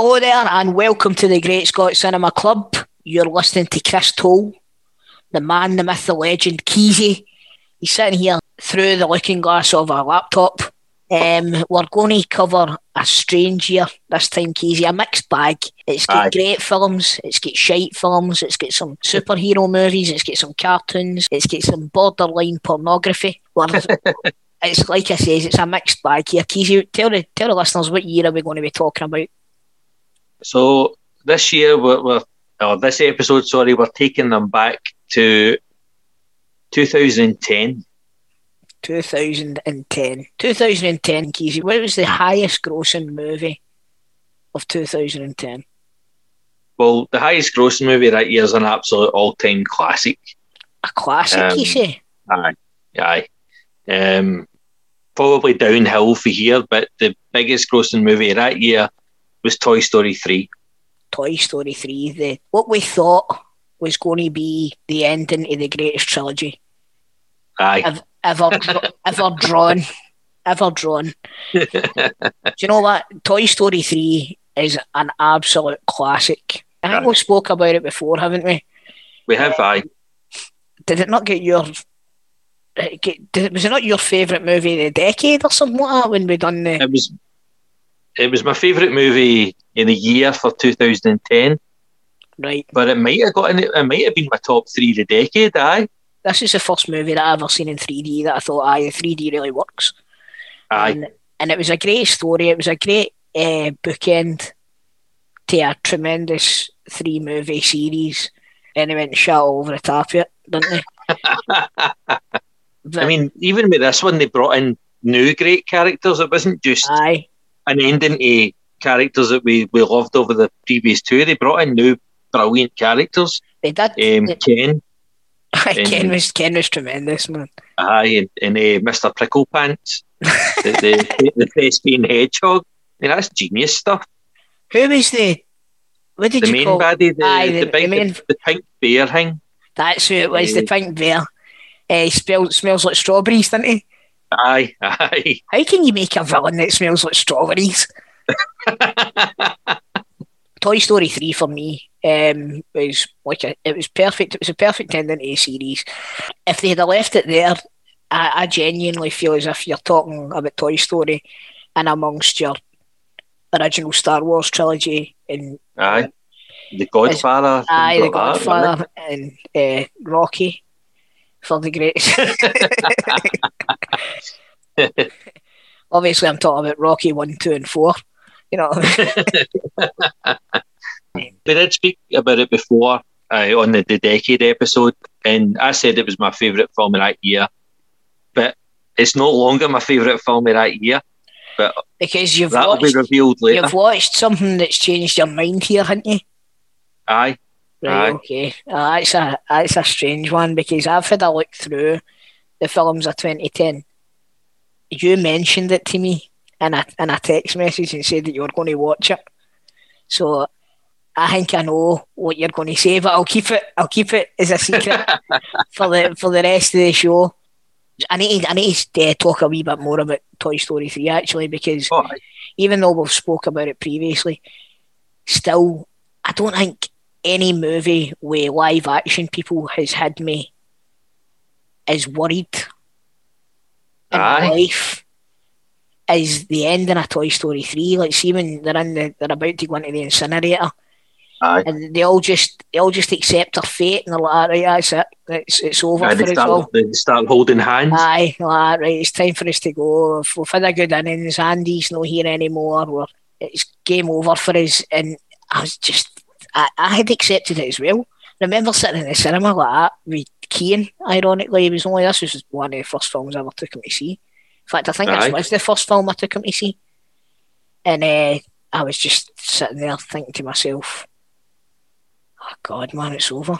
Hello there, and welcome to the Great Scott Cinema Club. You're listening to Chris Toll, the man, the myth, the legend, Keezy. He's sitting here through the looking glass of a laptop. Um, we're going to cover a strange year this time, Keezy, a mixed bag. It's got Aye. great films, it's got shite films, it's got some superhero movies, it's got some cartoons, it's got some borderline pornography. It's like I says, it's a mixed bag here. Keezy, tell the tell the listeners what year are we going to be talking about? So this year, we're, we're or this episode, sorry, we're taking them back to 2010. 2010. 2010, Keezy. What was the highest grossing movie of 2010? Well, the highest grossing movie that year is an absolute all-time classic. A classic, Um, you say? Aye, aye. Um, probably downhill for here, but the biggest grossing movie that year was Toy Story 3. Toy Story 3. The, what we thought was going to be the ending to the greatest trilogy Aye. ev- ever, ever drawn. Ever drawn. Do you know what? Toy Story 3 is an absolute classic. I think we spoke about it before, haven't we? we have, aye. did it not get your uh, did, was it not your favourite movie of the decade or something like that when we done the It was it was my favourite movie in the year for 2010, right. But it might have got in, it might have been my top three of the decade, aye. this is the first movie that I've ever seen in 3D that I thought aye the 3D really works. Aye. and, and it was a great story. It was a great uh, bookend to a tremendous three movie series. And they went and shot all over the top of it didn't they? I mean, even with this one, they brought in new great characters. It wasn't just aye an ending to characters that we, we loved over the previous two. They brought in new brilliant characters. they did Um, They- Ken, Ken was Ken was tremendous man aye, and, and uh, Mr. Prickle Pants, the, the, the thespian hedgehog. I mean, that's genius stuff. who was the what did The you main call baddie, the, Aye, the, the- big, the main- the, pink bear thing. That's who it was, the Eh. pink bear. Uh, smells, smells like strawberries, doesn't he? Aye, aye. How can you make a villain that smells like strawberries? Toy Story 3 for me um, was like a, it was perfect. It was a perfect ending to a series. If they had left it there, I, I genuinely feel as if you're talking about Toy Story and amongst your original Star Wars trilogy and aye. The Godfather. Aye, The like that, Godfather and uh, Rocky for the greatest. Obviously, I'm talking about Rocky 1, 2, and 4. You know, We did speak about it before uh, on the, the decade episode, and I said it was my favourite film of that year. But it's no longer my favourite film of that year. But because you've That'll be revealed later. you've watched something that's changed your mind here, haven't you? Aye, Right, okay. Uh, that's, a, that's a strange one because I've had a look through the films of 2010. You mentioned it to me in a, in a text message and said that you were going to watch it. So I think I know what you're going to say, but I'll keep it. I'll keep it as a secret for the for the rest of the show. I need I need to uh, talk a wee bit more about Toy Story three actually because Oh, even though we've spoke about it previously, still I don't think any movie with live action people has had me as worried in Aye. life as the ending of Toy Story three. Like see when they're in the they're about to go into the incinerator aye. and they all just they all just accept their fate and they're like, right, that's it. It's it's over Aye, for they, us all. they start holding hands. Aye, like, right, it's time for us to go. We've, we've had a good innings. Andy's not here anymore. We're, it's game over for us. And I was just, I, I had accepted it as well. I remember sitting in the cinema like that with Keane, ironically. It was only, this was one of the first films I ever took him to see. In fact, I think Aye. this was the first film I took him to see. And uh, I was just sitting there thinking to myself, oh God, man, it's over.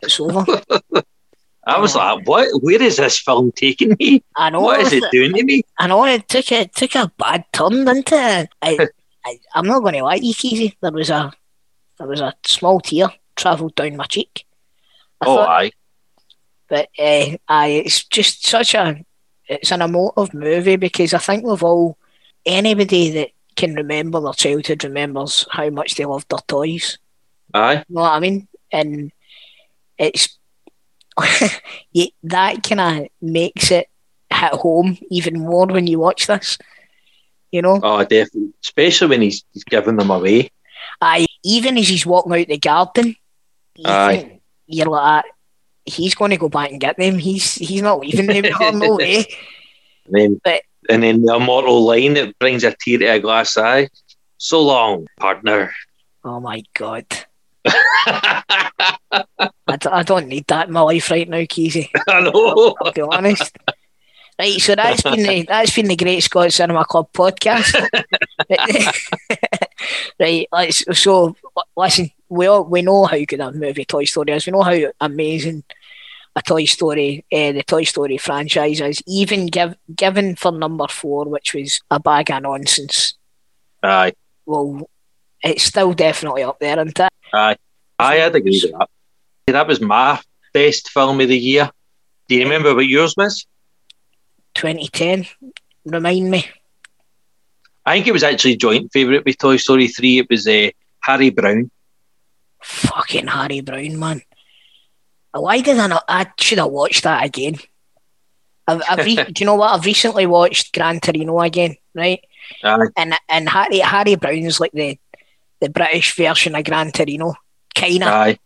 It's over. I was like, what? Where is this film taking me? I know. What is it doing to me? I know it took a took a bad turn, didn't it? I, I I'm not going to lie to you, Keezy. There was a there was a small tear travelled down my cheek. I Oh, thought, aye. but uh, I it's just such a it's an emotive movie because I think we've all anybody that can remember their childhood, remembers how much they loved their toys. Aye. You know what I mean? And it's that kind of makes it hit home even more when you watch this. You know? Oh, definitely. Especially when he's, he's giving them away. Aye, even as he's walking out the garden, you Aye. you're like, ah, he's going to go back and get them. He's he's not leaving them. oh, no way. And then, But- and then the immortal line that brings a tear to a glass eye. So long, partner. Oh my god. I, d- I don't need that in my life right now, Keezy. I know. I'll be honest. Right, so that's been the that's been the Great Scott Cinema Club podcast. right, let's so listen. We all we know how good a movie Toy Story is. We know how amazing a Toy Story, uh, the Toy Story franchise is. Even give, given for number four, which was a bag of nonsense. Aye. Well, it's still definitely up there, isn't it? Aye. Aye, I'd agree with that. That was my best film of the year. Do you remember what yours was? 2010. Remind me. I think it was actually joint favourite with Toy Story 3. It was uh, Harry Brown. Fucking Harry Brown, man. Why did I not? I should have watched that again. I've, I've re- do you know what? I've recently watched Gran Torino again, right? Aye. And and Harry Harry Brown's like the the British version of Gran Torino, kind of. Aye.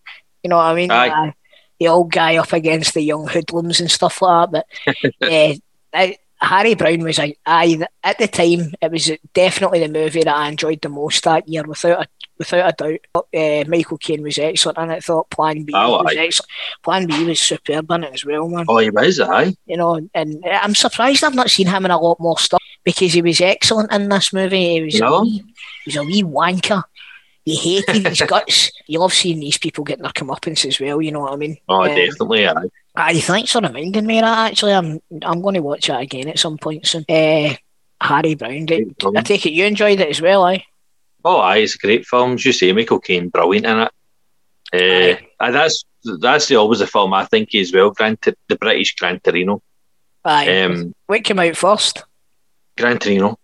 You know what I mean? Aye. Uh, the old guy up against the young hoodlums and stuff like that. But yeah, I, Harry Brown was I at the time it was definitely the movie that I enjoyed the most that year, without a without a doubt. Uh, Michael Caine was excellent and. I thought Plan B Oh, was aye. excellent. Plan B was superb in it as well, man. Oh, he was, aye. You know, and I'm surprised I've not seen him in a lot more stuff because he was excellent in this movie. He was a wee, he was a wee wanker. He hated his guts. You love seeing these people getting their comeuppance as well. You know what I mean? Oh, Um, definitely, aye. Aye, thanks for reminding me of that. Actually, I'm I'm going to watch it again at some point soon. Uh, Harry Brown. Did, I take it you enjoyed it as well, aye? Oh, aye, it's a great film. As you say, Michael Caine, brilliant in it. Uh, that's that's the always a film I think as well. Gran, T- the British Gran Torino. Aye. Um, what came out first? Gran Torino.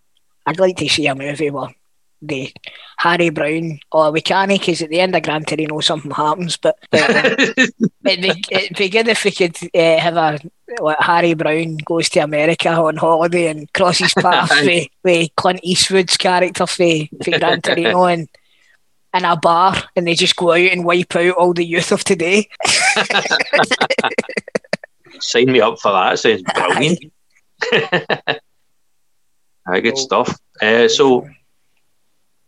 I'd like to see a movie where the Harry Brown, or we can't because at the end of Gran Torino something happens, but, but uh, it'd, be, it'd be good if we could uh, have a like Harry Brown goes to America on holiday and crosses paths with, with Clint Eastwood's character for, for Gran Torino and in a bar and they just go out and wipe out all the youth of today. Sign me up for that. Sounds brilliant. Aye, good stuff. Uh, so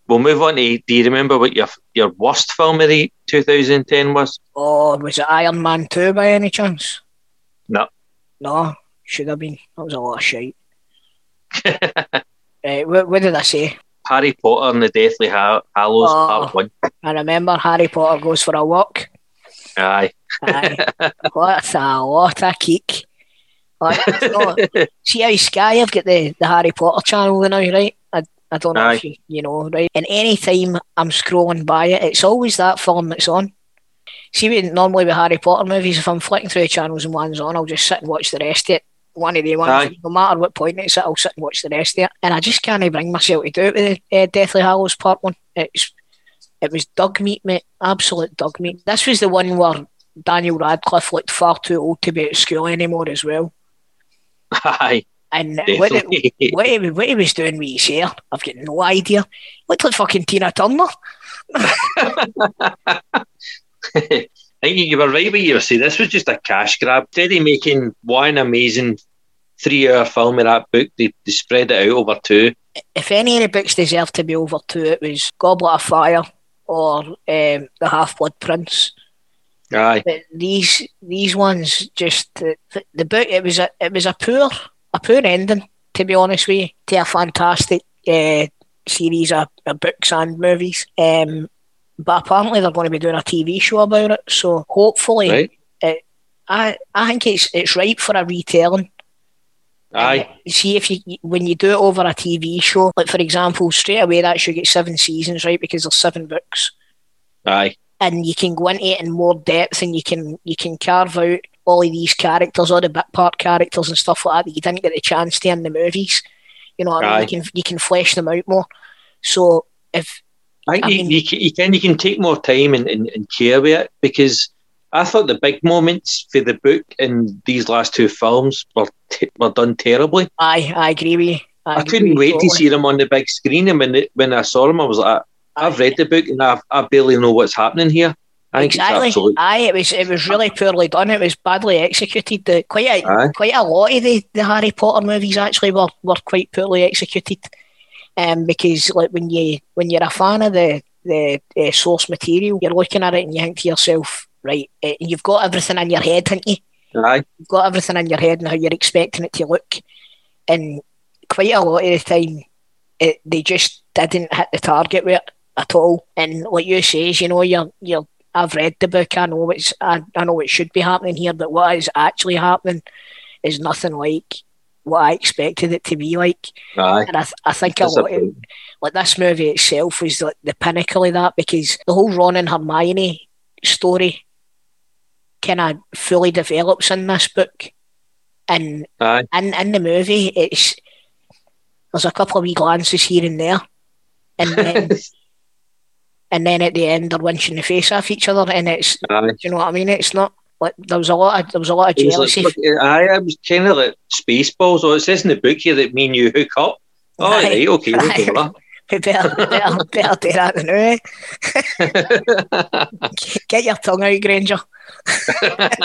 we'll move on to. Do you remember what your your worst film of the 2010 was? Oh, was it Iron Man 2 by any chance? No. No, should have been. That was a lot of shite. right, eh, what, what did I say? Harry Potter and the Deathly Ha- Hallows Oh. Part One. I remember Harry Potter goes for a walk. Aye. Aye. what a lot of kick. Like, see how Sky have got the, the Harry Potter channel now, right? I, don't know Aye. if you, you know, right? And any time I'm scrolling by it, it's always that film that's on. See, we normally with Harry Potter movies, if I'm flicking through the channels and one's on, I'll just sit and watch the rest of it. One of the ones, Aye. no matter what point it's at, I'll sit and watch the rest of it. And I just can't bring myself to do it with the uh, Deathly Hallows Part 1. It's It was dog meat, mate. Absolute dog meat. This was the one where Daniel Radcliffe looked far too old to be at school anymore as well. Aye. And what, it, what, he, what he was doing with his hair, I've got no idea. Looked like fucking Tina Turner. I think you were right when you were saying this was just a cash grab. Of making one amazing three hour film of that book, they, they spread it out over two. If any of the books deserved to be over two, it was Goblet of Fire or um, The Half Blood Prince. Aye. But these these ones just the, the book it was a it was a poor a poor ending to be honest with you to a fantastic uh, series of, of books and movies. Um, but apparently they're going to be doing a TV show about it. So hopefully, Right. I I think it's it's ripe for a retelling. Aye. And see if you when you do it over a TV show, like for example, straight away that should get seven seasons, right? Because there's seven books Aye. and you can go into it in more depth and you can you can carve out all of these characters, all the bit part characters and stuff like that that you didn't get a chance to in the movies. You know what I mean? You can you can flesh them out more. So if I think I you, mean- you, can, you can you can take more time and, and, and care with it because I thought the big moments for the book in these last two films were t- were done terribly. I I agree with you. I, agree couldn't wait to see them on the big screen, and when it, when I saw them, I was like, I've read the book and I, I barely know what's happening here. I think exactly. Aye, it was it was really poorly done. It was badly executed. The quite a Aye. quite a lot of the, the Harry Potter movies actually were, were quite poorly executed. Um, because like when you when you're a fan of the the uh, source material, you're looking at it and you think to yourself, right, uh, you've got everything in your head, haven't you? Aye, You've got everything in your head and how you're expecting it to look, and quite a lot of the time, it, they just didn't hit the target with it at all. And like you says, you know, you're you're. I've read the book. I know it's. I, I know it should be happening here, but what is actually happening is nothing like what I expected it to be like. aye. And I, th- I think a lot of, like this movie itself was like the pinnacle of that because the whole Ron and Hermione story kind of fully develops in this book, and Aye. in in the movie it's there's a couple of wee glances here and there, and then and then at the end they're winching the face off each other, and it's Aye. do you know what I mean? It's not like there was a lot of there was a lot of It was jealousy. like, aye, I was kind of like Spaceballs. Oh, it says in the book here that me and you hook up. Oh, Aye. right, okay, we'll do that. We better, better, better do that than eh? Get your tongue out, Granger.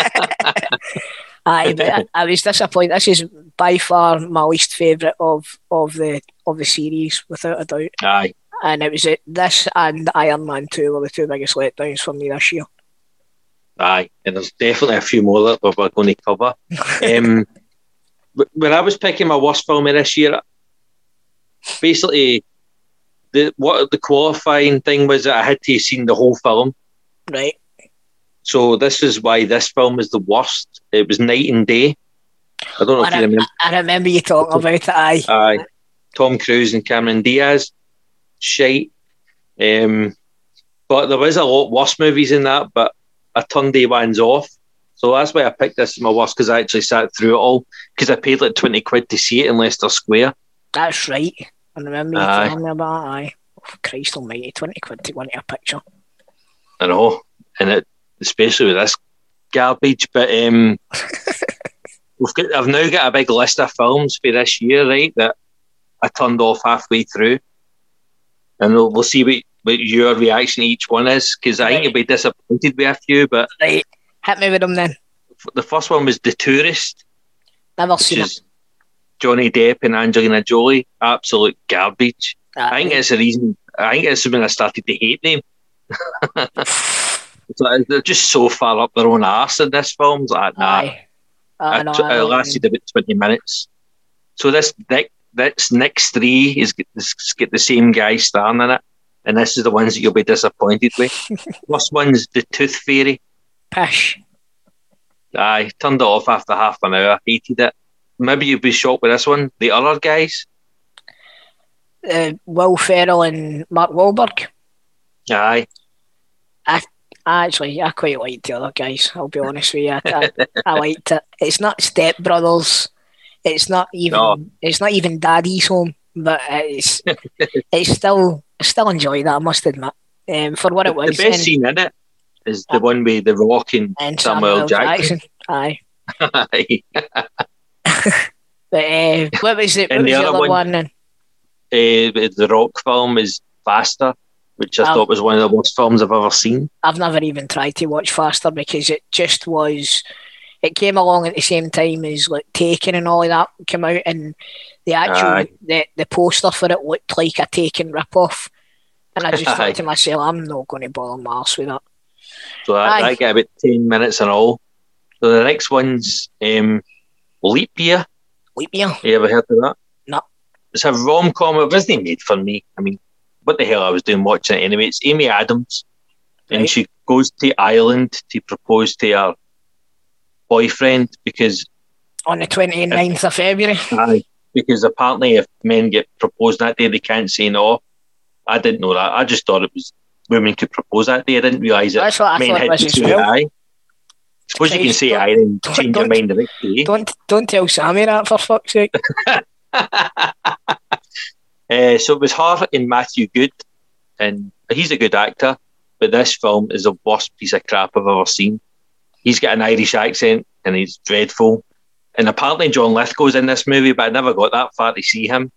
Aye, but I, I was disappointed. This is by far my least favourite of, of the of the series, without a doubt. Aye, And it was it, this and Iron Man Two were the two biggest letdowns for me this year. aye, and there's definitely a few more that we're going to cover. um, when I was picking my worst film of this year, basically, the what the qualifying thing was that I had to have seen the whole film. Right? So this is why this film is the worst. It was Night and Day. I don't know if I, you remember. I remember you talking about it. Aye, Aye, Tom Cruise and Cameron Diaz, shite. Um, but there was a lot worse movies in that, but I turned day ones off. So that's why I picked this as my worst because I actually sat through it all because I paid like twenty quid to see it in Leicester Square. that's right. I remember you Aye. telling me about it. Aye. Oh, Christ Almighty, twenty quid to go into a picture. I know, and it especially with this garbage. But um, we've got, I've now got a big list of films for this year, right? That I turned off halfway through, and we'll, we'll see what, what your reaction to each one is because I think you'll be disappointed with a few. But Right, hit me with them then. the first one was The Tourist, Never seen it. Johnny Depp and Angelina Jolie. Absolute garbage. I think it's the reason. I think it's when I started to hate them. Like, they're just so far up their own arse in this film. It's like, nah. I it, know, I lasted about 20 minutes. So this Nick, this next three is get, the same guy starring in it. And this is the ones that you'll be disappointed with. First one's The Tooth Fairy. Pish. I turned it off after half an hour. Hated it. Maybe you'd be shocked with this one. The other guys. Uh, Will Ferrell and Mark Wahlberg. Aye. I Actually, I quite liked the other guys. I'll be honest with you. I, I, I liked it. It's not Step Brothers. It's not even. No. It's not even Daddy's Home. But it's. it's still. I still enjoyed that. I must admit. Um, for what it was. the best and, scene in it is the one with The Rock and and Samuel Jackson. Aye. Aye. But uh, what was it? What And was the the other other one- one? then? uh, the Rock film is Faster, which I thought was one of the worst films I've ever seen. I've never even tried to watch Faster because it just was. It came along at the same time as like Taken and all of that came out, and the actual Aye. the, the poster for it looked like a Taken rip-off. And I just Aye. thought to myself, I'm not going to bother my arse with that. So I. I get about 10 minutes in all. So the next one's um, Leap Year. Leap year. You ever heard of that? No. It's a rom com. It wasn't made for me. I mean, what the hell I was doing watching it anyway? It's Amy Adams. And she goes to Ireland to propose to her boyfriend because On the 29th of February. Aye, because apparently if men get proposed that day, they can't say no. I didn't know that. I just thought it was women could propose that day. I didn't realise that That's what I men thought had to say well. aye. Suppose you can say aye and change your mind the next day. Don't don't tell Sammy that for fuck's sake. Uh, so it was her and Matthew Goode, and he's a good actor, but this film is the worst piece of crap I've ever seen. He's got an Irish accent and he's dreadful. And apparently John Lithgow's in this movie, but I never got that far to see him.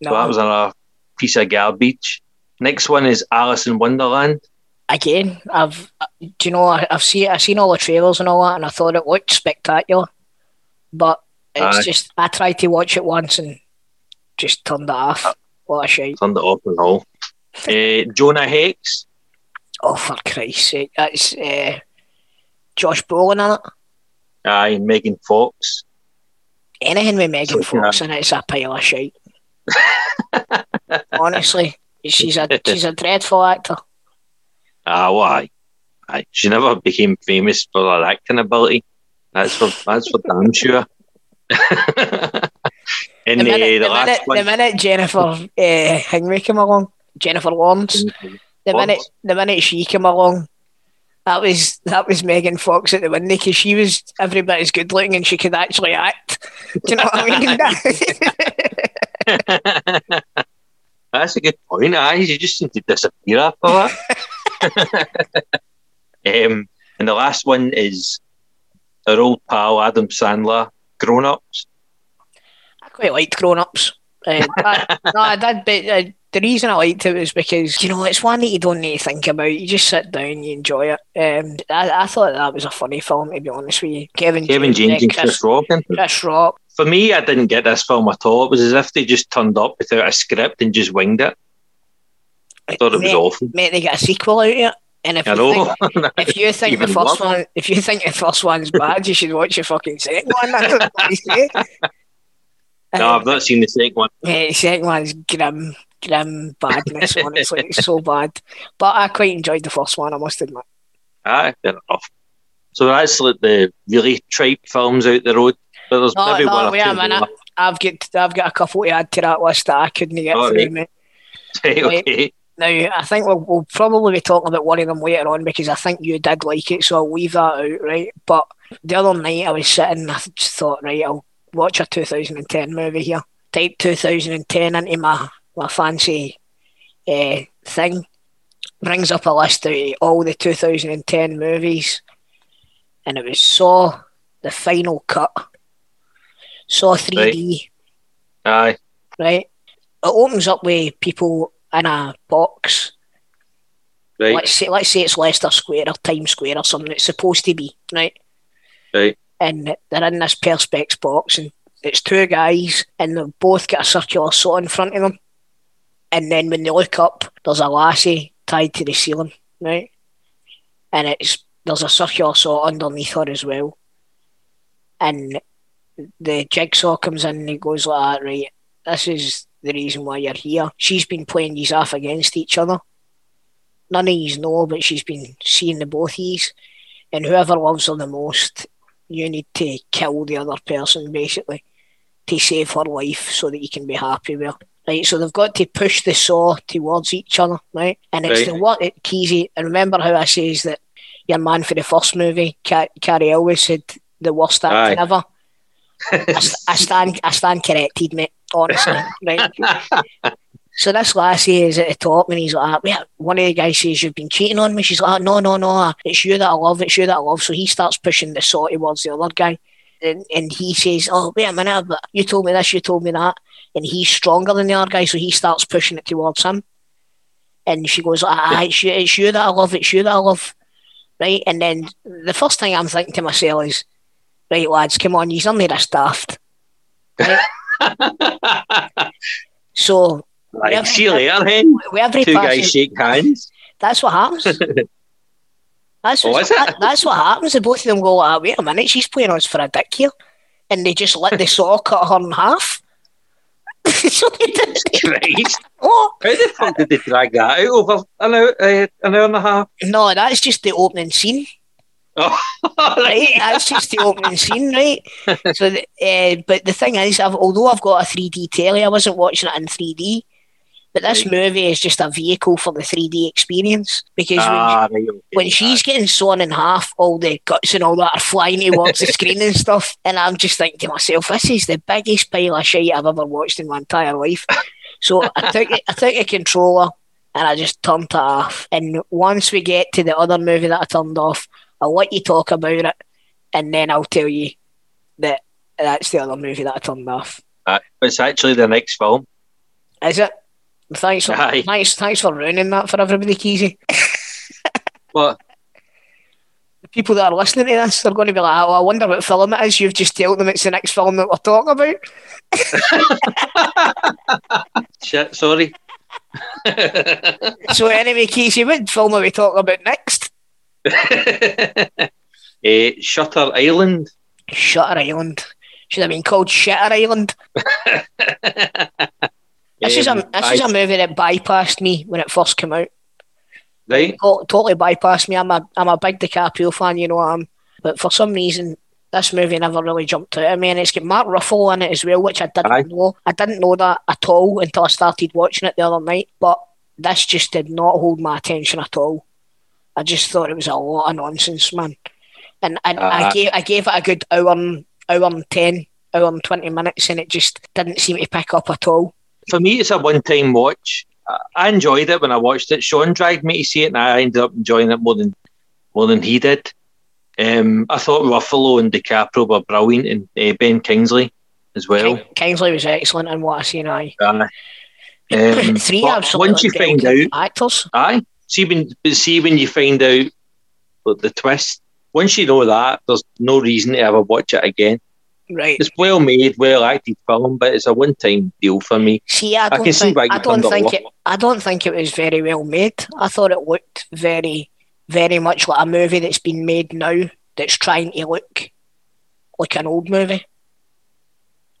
No, So that was another piece of garbage. Next one is Alice in Wonderland. again, I've do you know I've seen I've seen all the trailers and all that, and I thought it looked spectacular, but it's Aye. just I tried to watch it once and just turned it off. What a shite! Turned it off and all. Uh, Jonah Hex. Oh, for Christ's sake, that's uh, Josh Brolin in it. Aye, and Megan Fox. Anything with Megan So, Fox in it's a pile of shit. Honestly, she's a she's a dreadful actor. Ah, why? Aye. She never became famous for her acting ability. That's for that's for damn sure. and The minute, the, the, last minute, the minute Jennifer uh, came along, Jennifer Lawrence, the minute the minute she came along, that was that was Megan Fox at the window because she was every bit as good looking and she could actually act. Do you know what I mean? That's a good point. Aye, she just seemed to disappear after that. um, and the last one is our old pal Adam Sandler, Grown Ups. I quite liked Grown Ups. Uh, I- no, I did, but uh, the reason I liked it was because you know it's one that you don't need to think about. You just sit down, you enjoy it. Um, I, I thought that was a funny film to be honest with you. Kevin, Kevin James and uh, Chris Rock. Chris Rock. For me, I didn't get this film at all. It was as if they just turned up without a script and just winged it. I thought it was Mate, awful. mate, they get a sequel out of it. And if I you know. think if you think the first worse. one, if you think the first one's bad, you should watch the fucking second one. That's what I say. no, Um, I've not seen the second one. yeah, the second one's grim, grim badness. Honestly, it's so bad. But I quite enjoyed the first one. I must admit. Aye, fair enough. So that's like the really tripe films out the road. But there's No, maybe no, one wait a minute. more. I've got I've got a couple to add to that list that I couldn't get through. right. Mate. Right, okay. Now I think we'll, we'll probably be talking about one of them later on because I think you did like it, so I'll leave that out, right? But the other night I was sitting, and I just thought, right, I'll watch a 2010 movie here. Type 2010 into my my fancy uh, thing. Brings up a list of all the 2010 movies, and it was Saw, the final cut, Saw 3D Aye. right? It opens up with people in a box. Right. Let's say let's say it's Leicester Square or Times Square or something. It's supposed to be right, Right. and they're in this perspex box, and it's two guys, and they've both got a circular saw in front of them. And then when they look up, there's a lassie tied to the ceiling, right? And it's there's a circular saw underneath her as well. And the jigsaw comes in and he goes like that, right? This is the reason why you're here. She's been playing these off against each other. None of yous know, but she's been seeing the both. And whoever loves her the most, you need to kill the other person basically to save her life so that you can be happy with her. Right, so they've got to push the saw towards each other, right? And it's Right. the what it Keezy. And remember how I says that your man for the first movie, Ca- Cary Elwes said the worst acting ever. I, st- I stand, I stand corrected, mate. Honestly, right. So this lassie is at the top, and he's like, "Wait." One of the guys says, "You've been cheating on me." She's like, ah, "No, no, no. It's you that I love. It's you that I love." So he starts pushing the saw towards the other guy, and, and he says, "Oh, wait a minute, but you told me this, you told me that," and he's stronger than the other guy, so he starts pushing it towards him. And she goes, "Ah, it's you, it's you that I love. It's you that I love." Right, and then the first thing I'm thinking to myself is, "Right, lads, come on, you're only this daft." So Right, see you later, then. Two passing, guys shake hands. That's what happens. That's, Oh, what, that- that's what happens. The both of them go, ah, wait a minute, she's playing us for a dick here. And they just let the saw cut her in half. so they did- Christ. oh, How the fuck did they drag that out over an hour, uh, an hour and a half? no, that's just the opening scene, Oh, right? That's just the opening scene, right? So, uh, but the thing is, I've, although I've got a 3D telly, I wasn't watching it in 3D. But this Right. movie is just a vehicle for the 3D experience because when, Ah, right, okay. when she's getting sawn in half, all the guts and all that are flying towards the screen and stuff. And I'm just thinking to myself, this is the biggest pile of shit I've ever watched in my entire life. So I took I took a controller and I just turned it off. And once we get to the other movie that I turned off, I'll let you talk about it, and then I'll tell you that that's the other movie that I turned off. Uh, it's actually the next film. Is it? Thanks for Aye. thanks thanks for ruining that for everybody, Keezy. But The people that are listening to this are going to be like, "Oh, I wonder what film it is." You've just told them it's the next film that we're talking about. shit, sorry. So anyway, Keezy, what film are we talking about next? Eh, Shutter Island. Shutter Island. Should have been called Shitter Island. This is a Um, this is I- a movie that bypassed me when it first came out. right. To- totally bypassed me. I'm a I'm a big DiCaprio fan, you know I am. But for some reason, this movie never really jumped out I mean, it's got Mark Ruffalo in it as well, which I didn't Aye. know. I didn't know that at all until I started watching it the other night. But this just did not hold my attention at all. I just thought it was a lot of nonsense, man. And and I Uh, gave I gave it a good hour and hour and ten, hour and twenty minutes, and it just didn't seem to pick up at all. For me, it's a one-time watch. I- enjoyed it when I watched it. Sean dragged me to see it, and I ended up enjoying it more than more than he did. Um, I thought Ruffalo and DiCaprio were brilliant, and uh, Ben Kingsley as well. King- Kingsley was excellent in what I seen. I Aye. Um, three absolutely once you find out, actors. aye, see when see when you find out the twist. Once you know that, there's no reason to ever watch it again. Right. It's well made, well acted film, but it's a one-time deal for me. See, I don't can see think why I don't it think it. I don't think it was very well made. I thought it looked very, very much like a movie that's been made now that's trying to look like an old movie.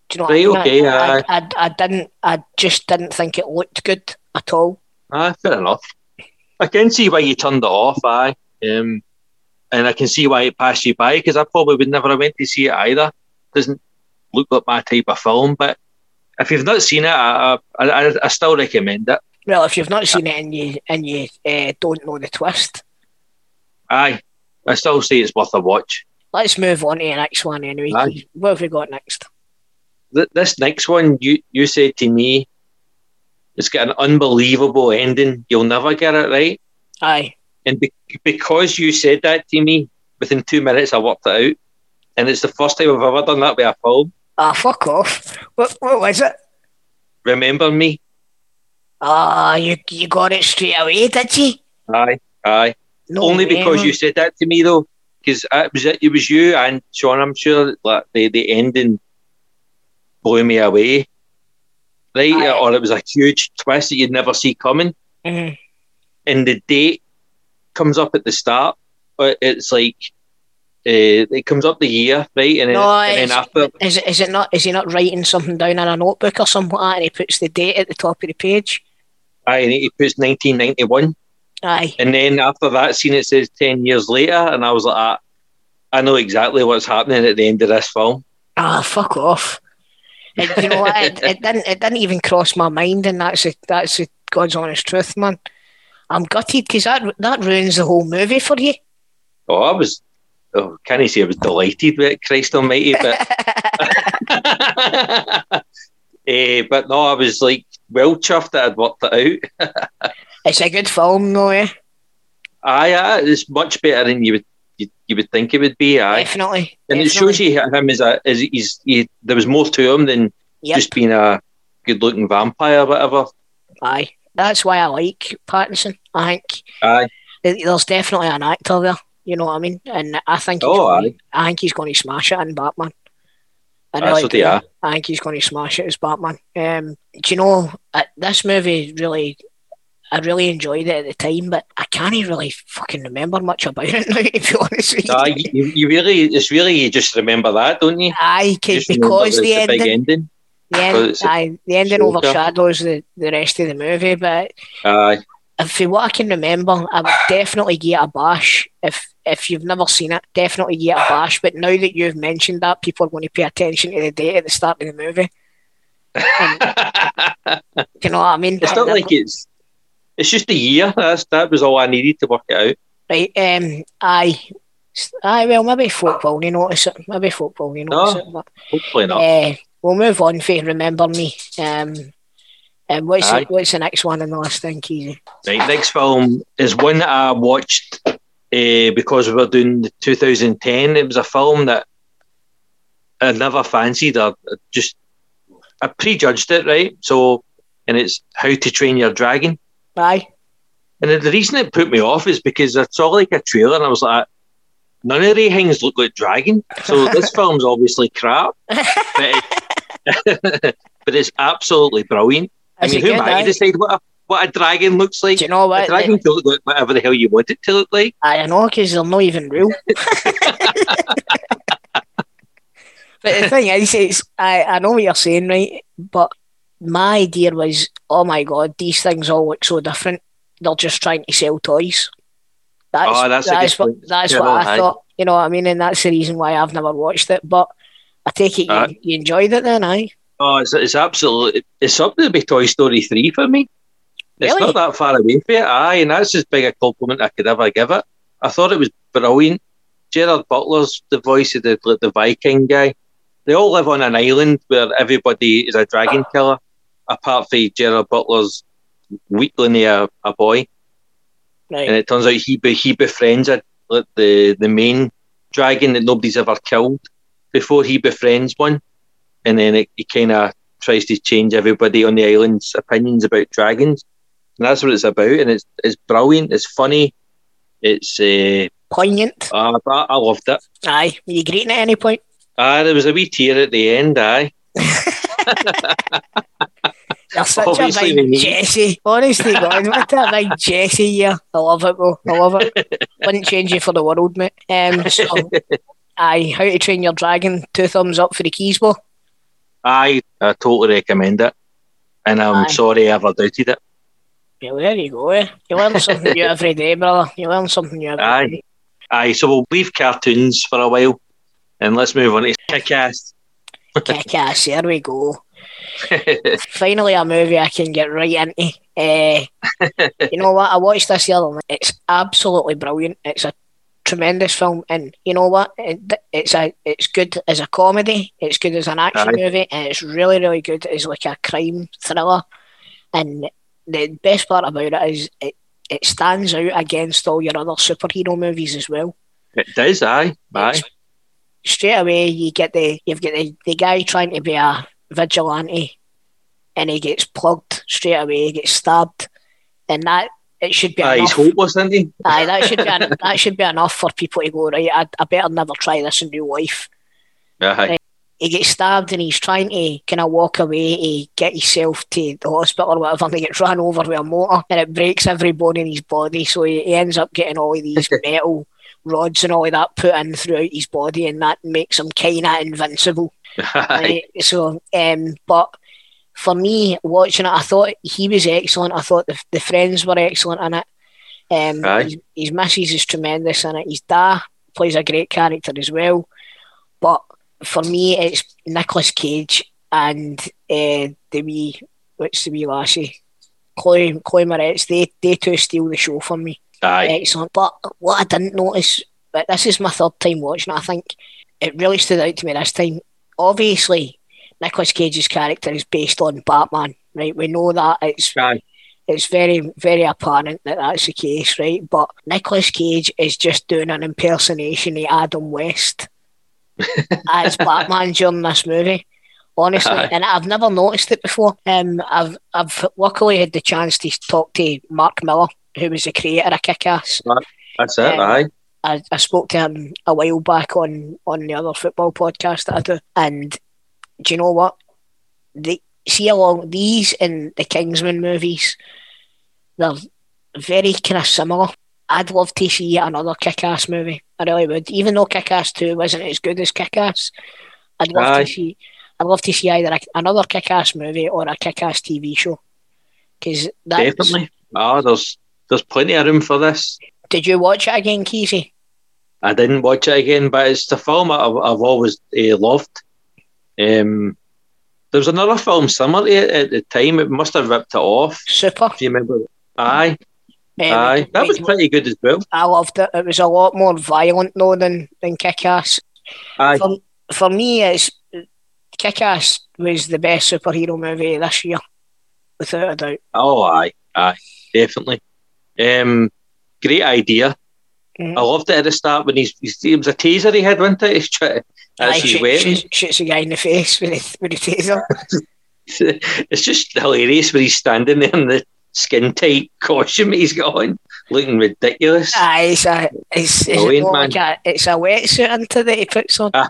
Do you know what I mean? okay, I, aye. I, I, I didn't. I just didn't think it looked good at all. Ah, fair enough. I can see why you turned it off, aye. Um, and I can see why it passed you by because I probably would never have went to see it either. Doesn't look like my type of film, but if you've not seen it, I, I, I, I still recommend it. Well, if you've not seen it and you and you uh, don't know the twist, Aye, I still say it's worth a watch. let's move on to the next one anyway. Aye. What have we got next? Th- This next one, you you said to me, it's got an unbelievable ending. You'll never get it right. Aye. And be- because you said that to me, within two minutes I worked it out. And it's the first time I've ever done that with a film. Ah, fuck off. What what was it? Remember me? Ah, you you got it straight away, did you? Aye, aye. No Only way, because you said that to me though, because it was it was you and Sean. I'm sure like the the ending blew me away, right? Aye. Or it was a huge twist that you'd never see coming, Mhm. and the date comes up at the start, but it's like. Uh, it comes up the year, right, and then, No, and then after, Is it is it not is he not writing something down in a notebook or something like that and he puts the date at the top of the page? aye, and he puts 1991, Aye. and then after that scene, it says 10 years later, and I was like, ah, I know exactly what's happening at the end of this film. Ah, fuck off. And you know what? It, it didn't it didn't even cross my mind and that's a, that's the God's honest truth, man. I'm gutted because that that ruins the whole movie for you. Oh, I was. Oh, can I say I was delighted with it, Christ Almighty? But, eh, but no, I was like well chuffed that I'd worked it out. it's a good film though, eh? Aye, aye, it's much better than you would you, you would think it would be. Aye, Definitely. and it shows you him as a as he's he, there was more to him than Yep. just being a good looking vampire or whatever. Aye. That's why I like Pattinson. I think Aye, there's definitely an actor there. You know what I mean? And I think he's Oh, going, I think he's going to smash it in Batman. I what they are. I think he's going to smash it as Batman. Um, do you know uh, this movie really? I really enjoyed it at the time, but I can't really fucking remember much about it now. To be honest with you, aye, you, you really it's really you just remember that, don't you? Aye, Just because the, the big ending, ending. the, end, because it's a aye, the ending shocker. overshadows the, the rest of the movie. But Aye, if for what I can remember, I would definitely get a bash if if you've never seen it. Definitely get a bash. But now that you've mentioned that, people are going to pay attention to the date at the start of the movie. Do you know what I mean? It's not like it's. It's just a year. That's that was all I needed to work it out. Right, um, aye. Aye, well, maybe folk will you notice it. Maybe football. will you notice No. it. But, Hopefully not. uh, we'll move on for Remember Me. Um, Um, what's, Aye. the, what's the next one in the list then, Keezy? Right, next film is one that I watched uh, because we were doing the 2010. It was a film that I never fancied. I just I prejudged it, right? So, and it's How to Train Your Dragon. Aye. And the reason it put me off is because I saw like a trailer and I was like, none of the things look like dragon. So this film's obviously crap, but, it- but it's absolutely brilliant. I mean, who good, to decide what a, what a dragon looks like? Do you know what? A dragon can look whatever the hell you want it to look like. I know because they're not even real. but the thing is, it's I, I know what you're saying, right? But my idea was, oh my god, these things all look so different. They're just trying to sell toys. That's Oh, that's that's what that's Yeah, what I thought. You know what I mean? And that's the reason why I've never watched it. But I take it you, Aye. you enjoyed it then, aye? Oh, it's, it's absolutely it's up to be Toy Story three for me. It's Really? not that far away from it, aye, and that's as big a compliment I could ever give it. I thought it was brilliant. Gerard Butler's the voice of the the Viking guy. They all live on an island where everybody is a dragon killer, apart from Gerard Butler's weakling a, a boy. Right. and it turns out he be, he befriends a, like the the main dragon that nobody's ever killed before he befriends one, and then it, he kind of tries to change everybody on the island's opinions about dragons, and that's what it's about. And it's it's brilliant. It's funny. It's uh, Poignant. uh, I, I loved it. Aye. Were you greeting at any point? Ah, there was a wee tear at the end. Aye, You're such Obviously a big Jesse. Honestly, God, what a big Jesse yeah. I love it, though. I love it. Wouldn't change you for the world, mate. Um, so, aye, How to Train Your Dragon. Two thumbs up for the keys, bro. I I totally recommend it, and I'm Aye. sorry I ever doubted it. Yeah, well, there you go. Eh? You learn something new every day, brother. You learn something new every Aye. day. Aye, so we'll leave cartoons for a while, and let's move on to kick-ass. Kick ass, there we go. Finally, a movie I can get right into. Uh, you know what? I watched this the other night. It's absolutely brilliant. It's a tremendous film, and you know what? It, it's a it's good as a comedy. It's good as an action Aye. movie, and it's really really good as like a crime thriller. And the best part about it is it it stands out against all your other superhero movies as well. It does, aye, aye. It's- straight away you get the you've got the, the guy trying to be a vigilante and he gets plugged straight away, he gets stabbed. And that it should be Aye, he's hopeless, isn't he? Aye, that should be that should be enough for people to go, right, I, I better never try this in real life. Aye. He gets stabbed and he's trying to kind of walk away to get himself to the hospital or whatever and he gets run over with a motor and it breaks every bone in his body so he, he ends up getting all of these metal rods and all of that put in throughout his body and that makes him kind of invincible. Right? So, um, but for me, watching it, I thought he was excellent. I thought the, the friends were excellent in it. Um, Aye. his, his missus is tremendous in it. His dad plays a great character as well. But for me, it's Nicolas Cage and uh, the wee, what's the wee lassie? Chloe, Chloe Moretz. They, they two steal the show for me Aye. excellent. But what I didn't notice, but this is my third time watching it, I think it really stood out to me this time. Obviously, Nicolas Cage's character is based on Batman, right? We know that it's Aye. it's very very apparent that that's the case, right? But Nicolas Cage is just doing an impersonation of Adam West as Batman during this movie. Honestly, Aye. and I've never noticed it before. Um, I've I've luckily had the chance to talk to Mark Millar, who was the creator of Kick-Ass. That's it, Um, aye. I, I spoke to him a while back on on the other football podcast that I do, and do you know what? They see along these and the Kingsman movies, they're very kind of similar. I'd love to see another Kick-Ass movie. I really would, even though Kick-Ass Two wasn't as good as Kick-Ass. I'd love Aye. to see. I'd love to see either a, another Kick-Ass movie or a Kick-Ass TV show. Because Definitely. Ah, there's there's plenty of room for this. Did you watch it again, Keezy? I didn't watch it again, but it's the film I've, I've always uh, loved. Um, there was another film similar to it at the time. It must have ripped it off. Super. Do you remember? Aye, Um, aye. That was pretty good as well. I loved it. It was a lot more violent though than than Kick Ass. Aye. For, for me, it's Kick Ass was the best superhero movie this year. without a doubt. Oh, aye, aye, definitely. Um, great idea. Mhm. I loved it at the start when he's, he's it was a taser he had, wasn't it? He's trying, Aye, as he's shoot- waiting. shoots, shoots a guy in the face with a, with a taser. It's just hilarious when he's standing there and the skin tight costume he's got on, looking ridiculous. Aye, it's a it's, it's, more like a, it's a wetsuit into that he puts on.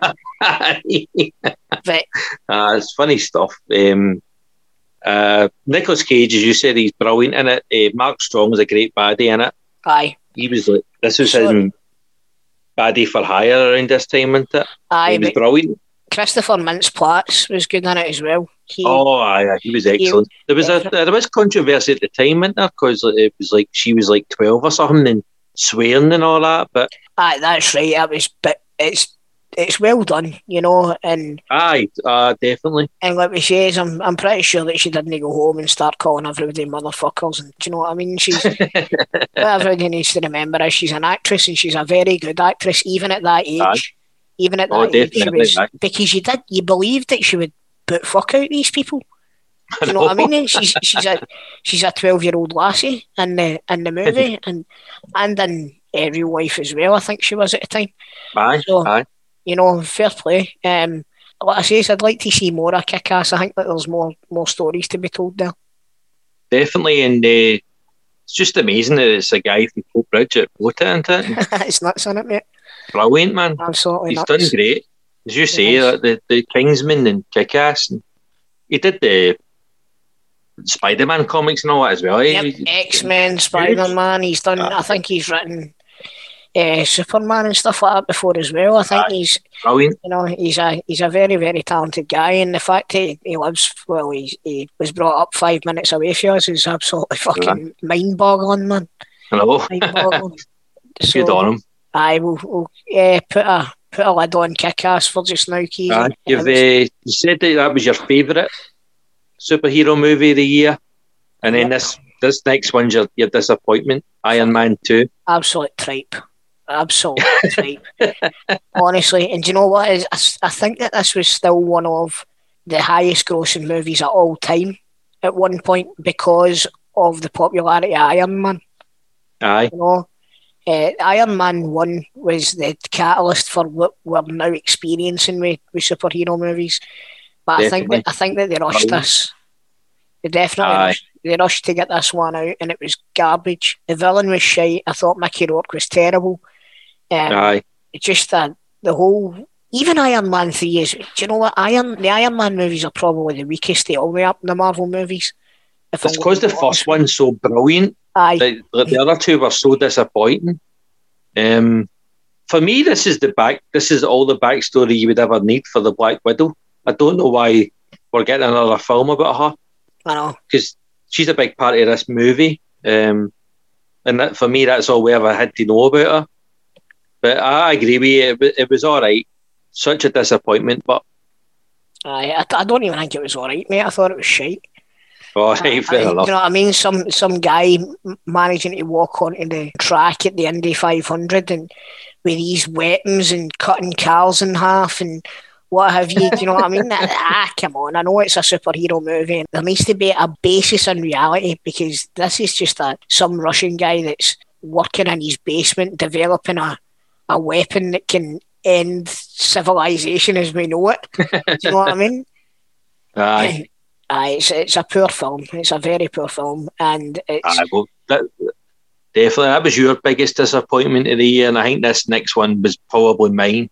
But Uh, it's funny stuff. Um, uh, Nicolas Cage, as you said, he's brilliant in it. Uh, Mark Strong was a great baddie in it. aye, He was like, this was Sure. his baddie for hire around this time, wasn't it? aye. he was brilliant. Christopher Mintz-Plasse was good in it as well. He, Oh, aye, aye, he was excellent. There was a there was controversy at the time, wasn't there? Because it was like she was like twelve or something and swearing and all that. But aye, that's right. That was, but it's it's well done, you know. And aye, uh, definitely. and like we say, I'm I'm pretty sure that she didn't go home and start calling everybody motherfuckers. And do you know what I mean? She's everybody needs to remember is she's an actress and she's a very good actress, even at that age. Aye. Even at that Oh, age, she was because you did you believed that she would put fuck out these people. Do you know what I mean? She's she's a she's a twelve year old lassie in the in the movie and and in uh, real life as well. I think she was at the time. Aye, So aye. you know, fair play. Um, like I say, I'd like to see more of Kick-Ass. I think that there's more more stories to be told there. definitely. And uh, it's just amazing that it's a guy from Coatbridge that wrote it, isn't it? it's nuts in it, mate. Brilliant, man. Absolutely He's nuts. done great. As you say, Yes. uh, the, the Kingsman and Kick-Ass. And he did the Spider-Man comics and all that as well. eh? Yep, X Men, Spider Man. He's done. I think he's written uh, Superman and stuff like that before as well. I think Aye. he's, Brilliant. you know, he's a he's a very very talented guy, and the fact he, he lives well, he, he was brought up five minutes away from us is absolutely fucking mind boggling, man. Hello. Boggling. Good on him. I will, will uh, put a put a lid on kick ass for just now, Keys. Aye. You've uh, you said that that was your favourite superhero movie of the year, and then Yep. this this next one's your, your disappointment, Iron Man Two. absolute tripe. Absolute tripe. Honestly, and do you know what is? I think that this was still one of the highest grossing movies at all time at one point because of the popularity of Iron Man. Aye, You know, uh, Iron Man One was the catalyst for what we're now experiencing with, with superhero movies. But I think that I think that they rushed this. They definitely rushed, they rushed to get this one out, and it was garbage. The villain was shite. I thought Mickey Rourke was terrible. Um, aye, it's just that the whole even Iron Man three is. Do you know what Iron the Iron Man movies are probably the weakest they all the way up in the Marvel movies. If it's because the gonna be honest first one's so brilliant. Aye, The, the other two were so disappointing. Um, for me, this is the back. This is all the backstory you would ever need for the Black Widow. I don't know why we're getting another film about her I know. because she's a big part of this movie. Um, and that, for me, that's all we ever had to know about her. But I agree with you. It, it was all right. Such a disappointment, but Aye, I, I don't even think it was alright, mate. I thought it was shite. Right, Aye, fair you know what I mean? Some some guy managing to walk onto the track at the Indy 500 and with these weapons and cutting cars in half and what have you? Do you know what I mean? ah, come on! I know it's a superhero movie. and There needs to be a basis in reality because this is just a some Russian guy that's working in his basement developing a a weapon that can end civilization as we know it. Do you know what I mean? Aye, Aye, it's, it's a poor film. It's a very poor film, and it's aye, well, that, definitely that was your biggest disappointment of the year, and I think this next one was probably mine.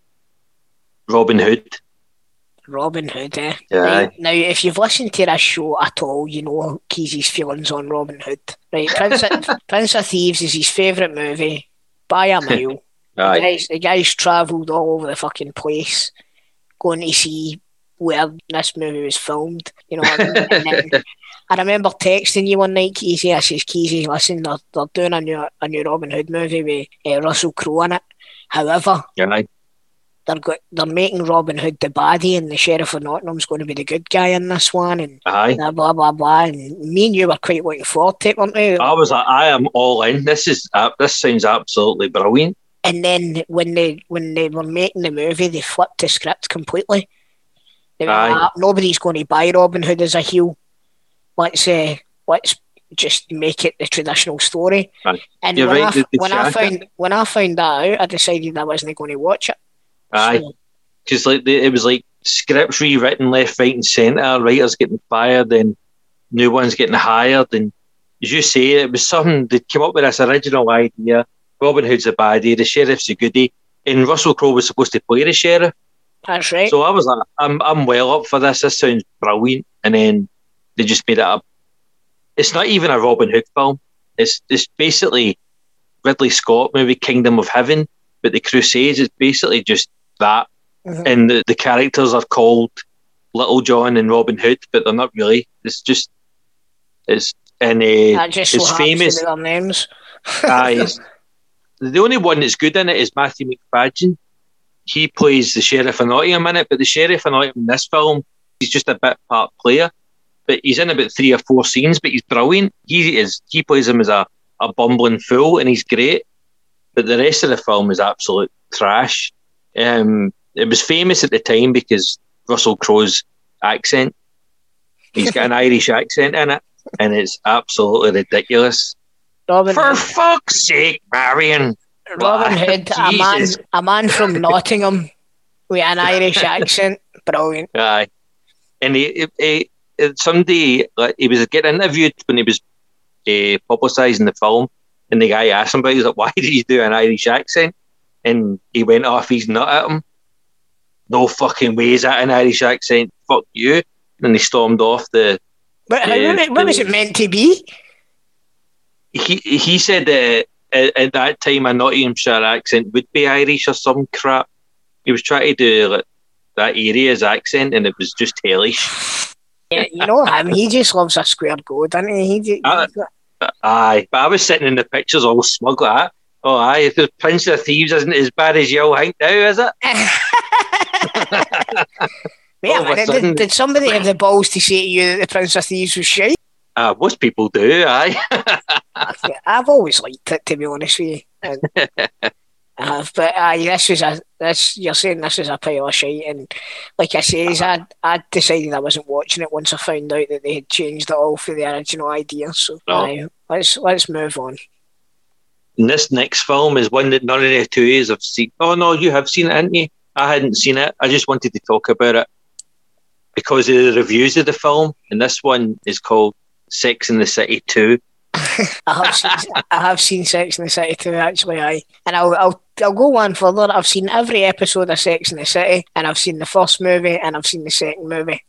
Robin Hood. Robin Hood. Eh? Yeah. Right, now, if you've listened to this show at all, you know Keezy's feelings on Robin Hood. Right, Prince of, Prince of Thieves is his favourite movie by a mile. the guy's, the guy's travelled all over the fucking place, going to see where this movie was filmed. You know, I, then I remember texting you one night, Keezy. I says, Keezy, listen, they're, they're doing a new a new Robin Hood movie with uh, Russell Crowe in it. However, aye, they're go- they're making Robin Hood the baddie, and the Sheriff of Nottingham's going to be the good guy in this one, and aye. blah blah blah blah. And me and you were quite looking forward to it, weren't we? I was like, I am all in. This is uh, this sounds absolutely brilliant. And then when they when they were making the movie, they flipped the script completely. They were Aye. "Ah, nobody's going to buy Robin Hood as a heel. Let's uh, let's just make it the traditional story. Aye. And You're when, right, I, when I found when I found that out, I decided I wasn't going to watch it. Aye, So, because like the, it was like scripts rewritten left, right, and centre. Writers getting fired, then new ones getting hired. And as you say, it was something they came up with this original idea. Robin Hood's a baddie, the sheriff's a goodie, and Russell Crowe was supposed to play the sheriff. That's right. So I was like, I'm I'm well up for this. This sounds brilliant. And then they just made it up. It's not even a Robin Hood film. It's it's basically Ridley Scott movie Kingdom of Heaven, but the Crusades is basically just that. Mhm. And the, the characters are called Little John and Robin Hood, but they're not really. It's just it's and uh, that just it's famous. their names. It's- the only one that's good in it is Matthew Macfadyen. He plays the sheriff of Nottingham in it, but the sheriff of Nottingham in this film, he's just a bit part player. But he's in about three or four scenes, but he's brilliant. He is he plays him as a, a bumbling fool, and he's great. But the rest of the film is absolute trash. Um, it was famous at the time because Russell Crowe's accent. He's got an Irish accent in it, and it's absolutely ridiculous. Robin For fuck's sake, Marion. Robin Hood, a man, a man from Nottingham with an Irish accent. Brilliant. Aye. And he, he, he, somebody, like, he was getting interviewed when he was uh, publicising the film, and the guy asked him about it. He's like, why did you do an Irish accent? And he went off his nut at him. No fucking way is that an Irish accent. Fuck you. And he stormed off the. But Yeah, what, what was it meant to be? He, he said that at, at that time a Nottinghamshire accent would be Irish or some crap. He was trying to do like, that area's accent, and it was just hellish. Yeah, you know him. He just loves a square go, doesn't he? he, ju- Uh, Aye, but I was sitting in the pictures all smug like that. Oh, aye, the Prince of Thieves isn't as bad as you all think now, is it? Wait a all of a minute, did, did somebody have the balls to say to you that the Prince of Thieves was shite? Uh, most people do, aye. I've always liked it, to be honest with you. And have, but aye, this was a this. You're saying this is a pile of shite, and like I says, I I decided I wasn't watching it once I found out that they had changed it all for the original idea. So Oh. aye, let's let's move on. And this next film is one that none of the two us have seen. Oh, no, you have seen it, haven't you? I hadn't seen it. I just wanted to talk about it because of the reviews of the film. And this one is called Sex in the City 2. I have seen, I have seen Sex in the City too, actually. I and I'll I'll I'll go one further. I've seen every episode of Sex in the City, and I've seen the first movie, and I've seen the second movie.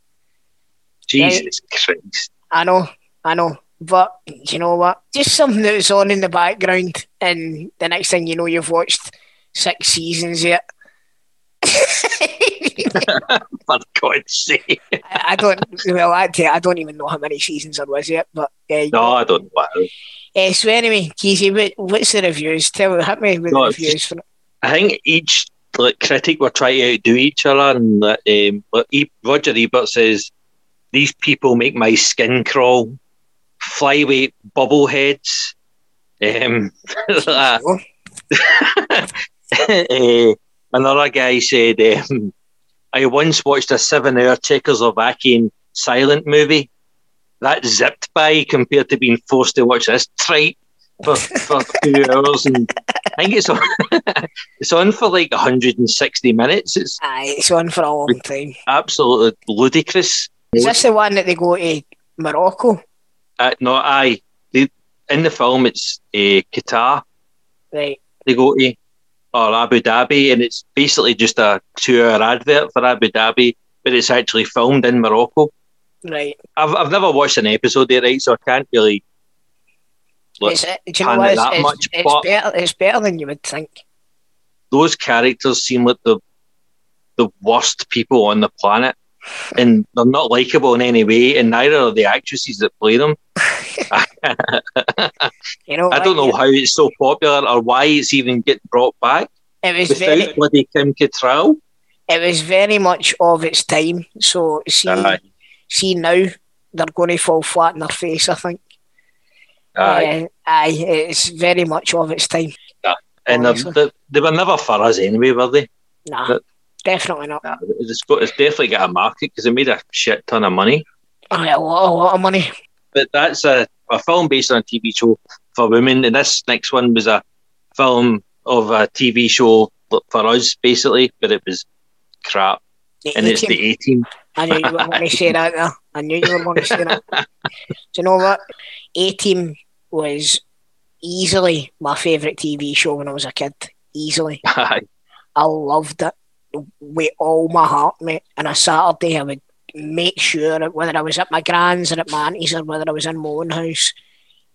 Jesus Christ. I know, I know. But you know what? Just something that's on in the background, and the next thing you know, you've watched six seasons yet. For God's sake. I I don't. Well, actually, I don't even know how many seasons there was yet. But uh, No, I don't know. uh, so anyway, Keezy, what, what's the reviews? Tell hit me with No, the reviews for. I think each like critic were trying to outdo each other, and um, Roger Ebert says these people make my skin crawl. Flyweight bubbleheads. Um, uh, another guy said, um, "I once watched a seven-hour Czechoslovakian silent movie that zipped by compared to being forced to watch this tripe for, for two hours." And I think it's on, it's on for like 160 minutes. It's aye, it's on for a long time. absolutely ludicrous. Is this the one that they go to Morocco? Uh, no, I in the film it's uh, Qatar. Right. they go to or Abu Dhabi, and it's basically just a two-hour advert for Abu Dhabi, but it's actually filmed in Morocco. Right. I've I've never watched an episode there, right? So I can't really. Look, It's, do you know what? It's, that it's, much, it's but- better. It's better than you would think. those characters seem like the the worst people on the planet, and they're not likable in any way, and neither are the actresses that play them. You know. I don't know how it's so popular or why it's even getting brought back It was without very. bloody Kim Cattrall. It was very much of its time. So see, Aye. see now they're going to fall flat in their face. I think. Aye. Uh, aye, it's very much of its time. and they're- they, they were never for us anyway, were they? Nah, But- definitely not. Nah, it's got it's definitely got a market because it made a shit ton of money. Aye, a lot, a lot of money. But that's a, a film based on a TV show for women, and this next one was a film of a TV show for us, basically, but it was crap. The and it's the A team. I knew you were going to say that there. I knew you were going to say that. Do you know what? A Team was easily my favourite TV show when I was a kid. Easily. I loved it with all my heart, mate. And a Saturday, I would make sure whether I was at my grand's or at my auntie's or whether I was in my own house,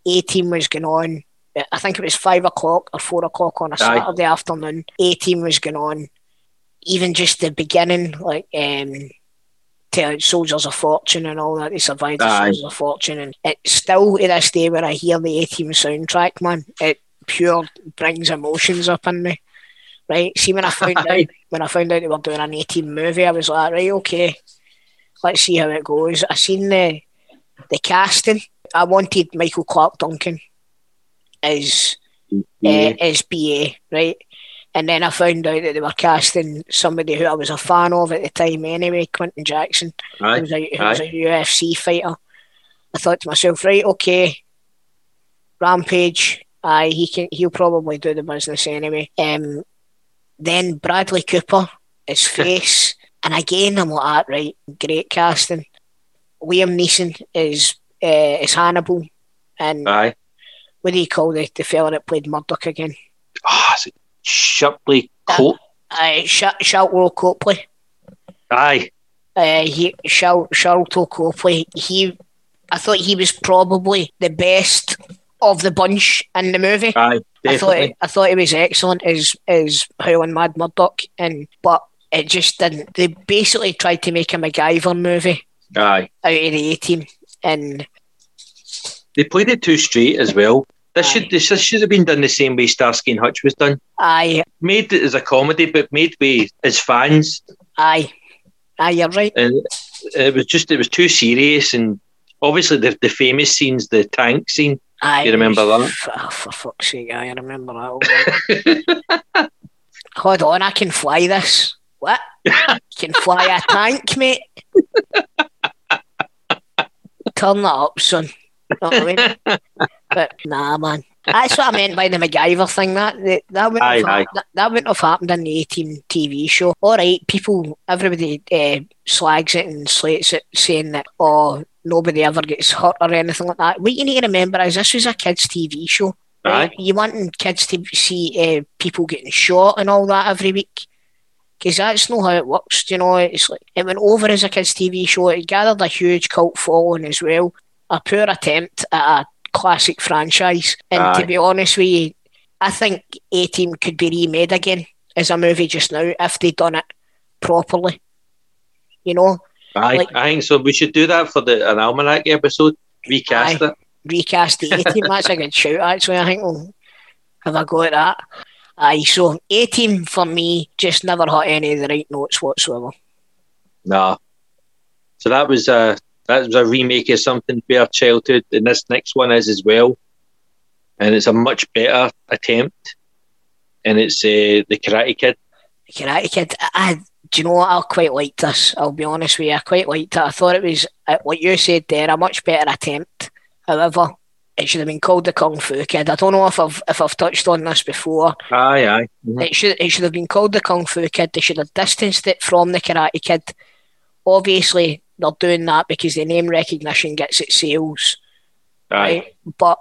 A Team was going on. I think it was five o'clock or four o'clock on a Aye. Saturday afternoon. A Team was going on. Even just the beginning, like um, to Soldiers of Fortune and all that, they survived the. Soldiers of Fortune, and it still to this day when I hear the A Team soundtrack, man, it pure brings emotions up in me. Right, see when I found out when I found out they were doing an A Team movie, I was like, right, okay, let's see how it goes. I seen the the casting. I wanted Michael Clarke Duncan as uh, as BA, right? And then I found out that they were casting somebody who I was a fan of at the time anyway, Quinton Jackson, who Aye. was a, who was a UFC fighter. I thought to myself, right, okay, Rampage, aye, he can, he'll probably do the business anyway. Um, then Bradley Cooper, his face, and again I'm like, ah, right, great casting. Liam Neeson is uh, is Hannibal, and Aye. what do you call the, the fella that played Murdock again? Ah, is it Shipley Coat? Uh, Sh- Sharlto Copley. Aye. Uh, he Shal- Sharlto Copley. He, I thought he was probably the best of the bunch in the movie. Aye. I thought Definitely. I thought he was excellent as as Howlin' Mad Murdock, and but it just didn't. They basically tried to make a MacGyver movie Aye. out of the A Team, and They played it too straight as well. This Aye. should this should have been done the same way Starsky and Hutch was done. I Made it as a comedy, but made way as fans. I I you're right. And it was just it was too serious and obviously the the famous scenes, the tank scene. I You remember that? Oh, for fuck's sake, I remember that. Hold on, I can fly this. What? You can fly a tank, mate? Turn that up, son. Know what I mean? but nah, man. That's what I meant by the MacGyver thing. That that, that wouldn't Aye, have, aye. That, that wouldn't have happened in the A Team TV show. All right, people, everybody uh, slags it and slates it, saying that oh nobody ever gets hurt or anything like that. What you need to remember is this was a kids' TV show. Right? Aye. You wanting kids to see uh, people getting shot and all that every week. Because that's not how it works, you know. It's like it went over as a kids' TV show. It gathered a huge cult following as well. A poor attempt at a classic franchise. And Aye. to be honest with you, I think A Team could be remade again as a movie just now if they'd done it properly. You know, Aye, Like- I think so. We should do that for the an almanac episode. Recast Aye. it. recast the A Team. That's a good shout, actually. I think we'll have a go at that. Aye, so A Team for me just never hit any of the right notes whatsoever. Nah. So that was a that was a remake of something for our childhood, and this next one is as well. And it's a much better attempt. And it's uh, the Karate Kid. Karate Kid. I, do you know what? I quite liked this. I'll be honest with you. I quite liked it. I thought it was, uh, like you said there, a much better attempt. However, it should have been called the Kung Fu Kid. I don't know if I've if I've touched on this before. Aye, aye. Mhm. It should it should have been called the Kung Fu Kid. They should have distanced it from the Karate Kid. Obviously, they're doing that because the name recognition gets it sales, Aye. right? But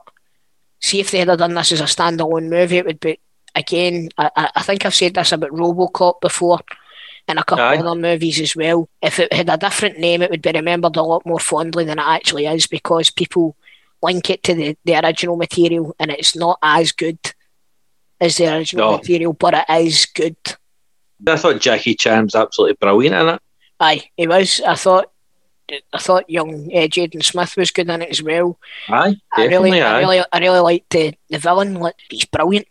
see if they had done this as a standalone movie, it would be again. I, I- I think I've said this about RoboCop before, and a couple Aye. other movies as well. If it had a different name, it would be remembered a lot more fondly than it actually is because people link it to the, the original material, and it's not as good as the original No. material, but it is good. I thought Jackie Chan was absolutely brilliant in it. Aye, he was. I thought, I thought young uh, Jaden Smith was good in it as well. Aye, I definitely. really, I really, I really liked the the villain. Like, he's brilliant.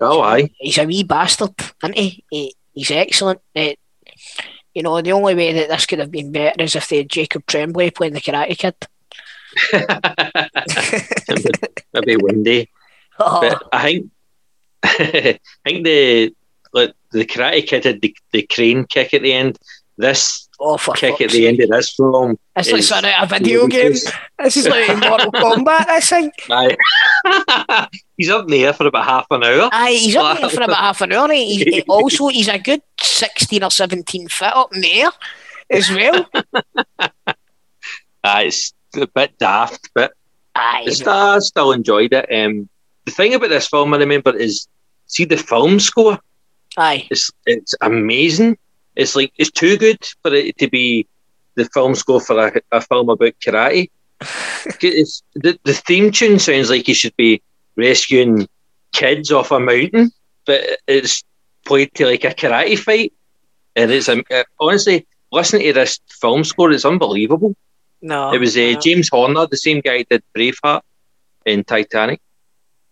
oh, aye. He's a wee bastard, isn't he? he he's excellent. Uh, you know, the only way that this could have been better is if they had Jacob Tremblay playing the Karate Kid. That'd be windy. Oh, But I think I think the like the Karate Kid had the, the crane kick at the end. This Oh, kick at the end of this film. It's like something out of a video game. This is like Mortal Kombat, this thing. Aye. He's up there for about half an hour. Aye, he's up there for about half an hour. He, he also, he's a good 16 or 17 foot up in the air as well. Aye, it's a bit daft, but I still, still enjoyed it. Um, the thing about this film, I remember, is see the film score. aye, It's it's amazing. It's like it's too good for it to be the film score for a, a film about karate. it's, the the theme tune sounds like you should be rescuing kids off a mountain, but it's played to like a karate fight, and it's um, uh, honestly listening to this film score. It's unbelievable. No. It was uh, no. James Horner, the same guy who did Braveheart in Titanic.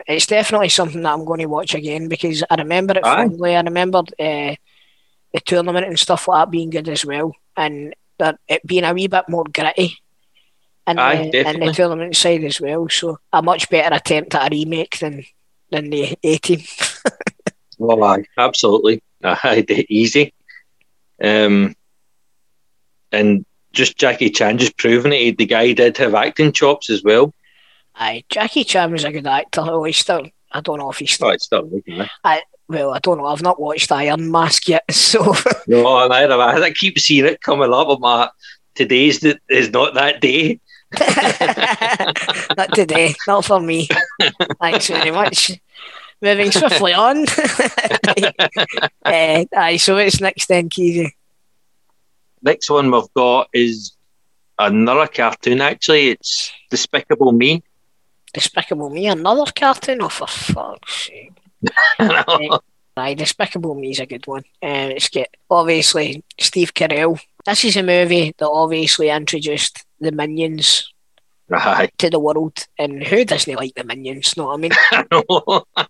It's definitely something that I'm going to watch again because I remember it Aye. fondly. I remembered uh, the tournament and stuff like that being good as well, and that it being a wee bit more gritty. And Aye, the, and the tournament side as well. So a much better attempt at a remake than than the A team. Well, aye, absolutely. Aye, easy. Um, and just Jackie Chan just proving it. The guy did have acting chops as well. Aye, Jackie Chan was a good actor. Oh, he's still. I don't know if he's still. Oh, it's still looking there. Well, I don't know. I've not watched Iron Mask yet, so No, neither have I. I keep seeing it coming up. I'm like, today's the, is not that day. not today. Not for me. Thanks very much. Moving swiftly on. uh, aye, so what's next then, Keezy? Next one we've got is another cartoon. Actually, it's Despicable Me. Despicable Me, another cartoon? Oh, for fuck's sake. Aye, Despicable Me is a good one. Um, it's got obviously Steve Carell. This is a movie that obviously introduced the Minions Aye. to the world, and who doesn't like the Minions? Know what I mean? I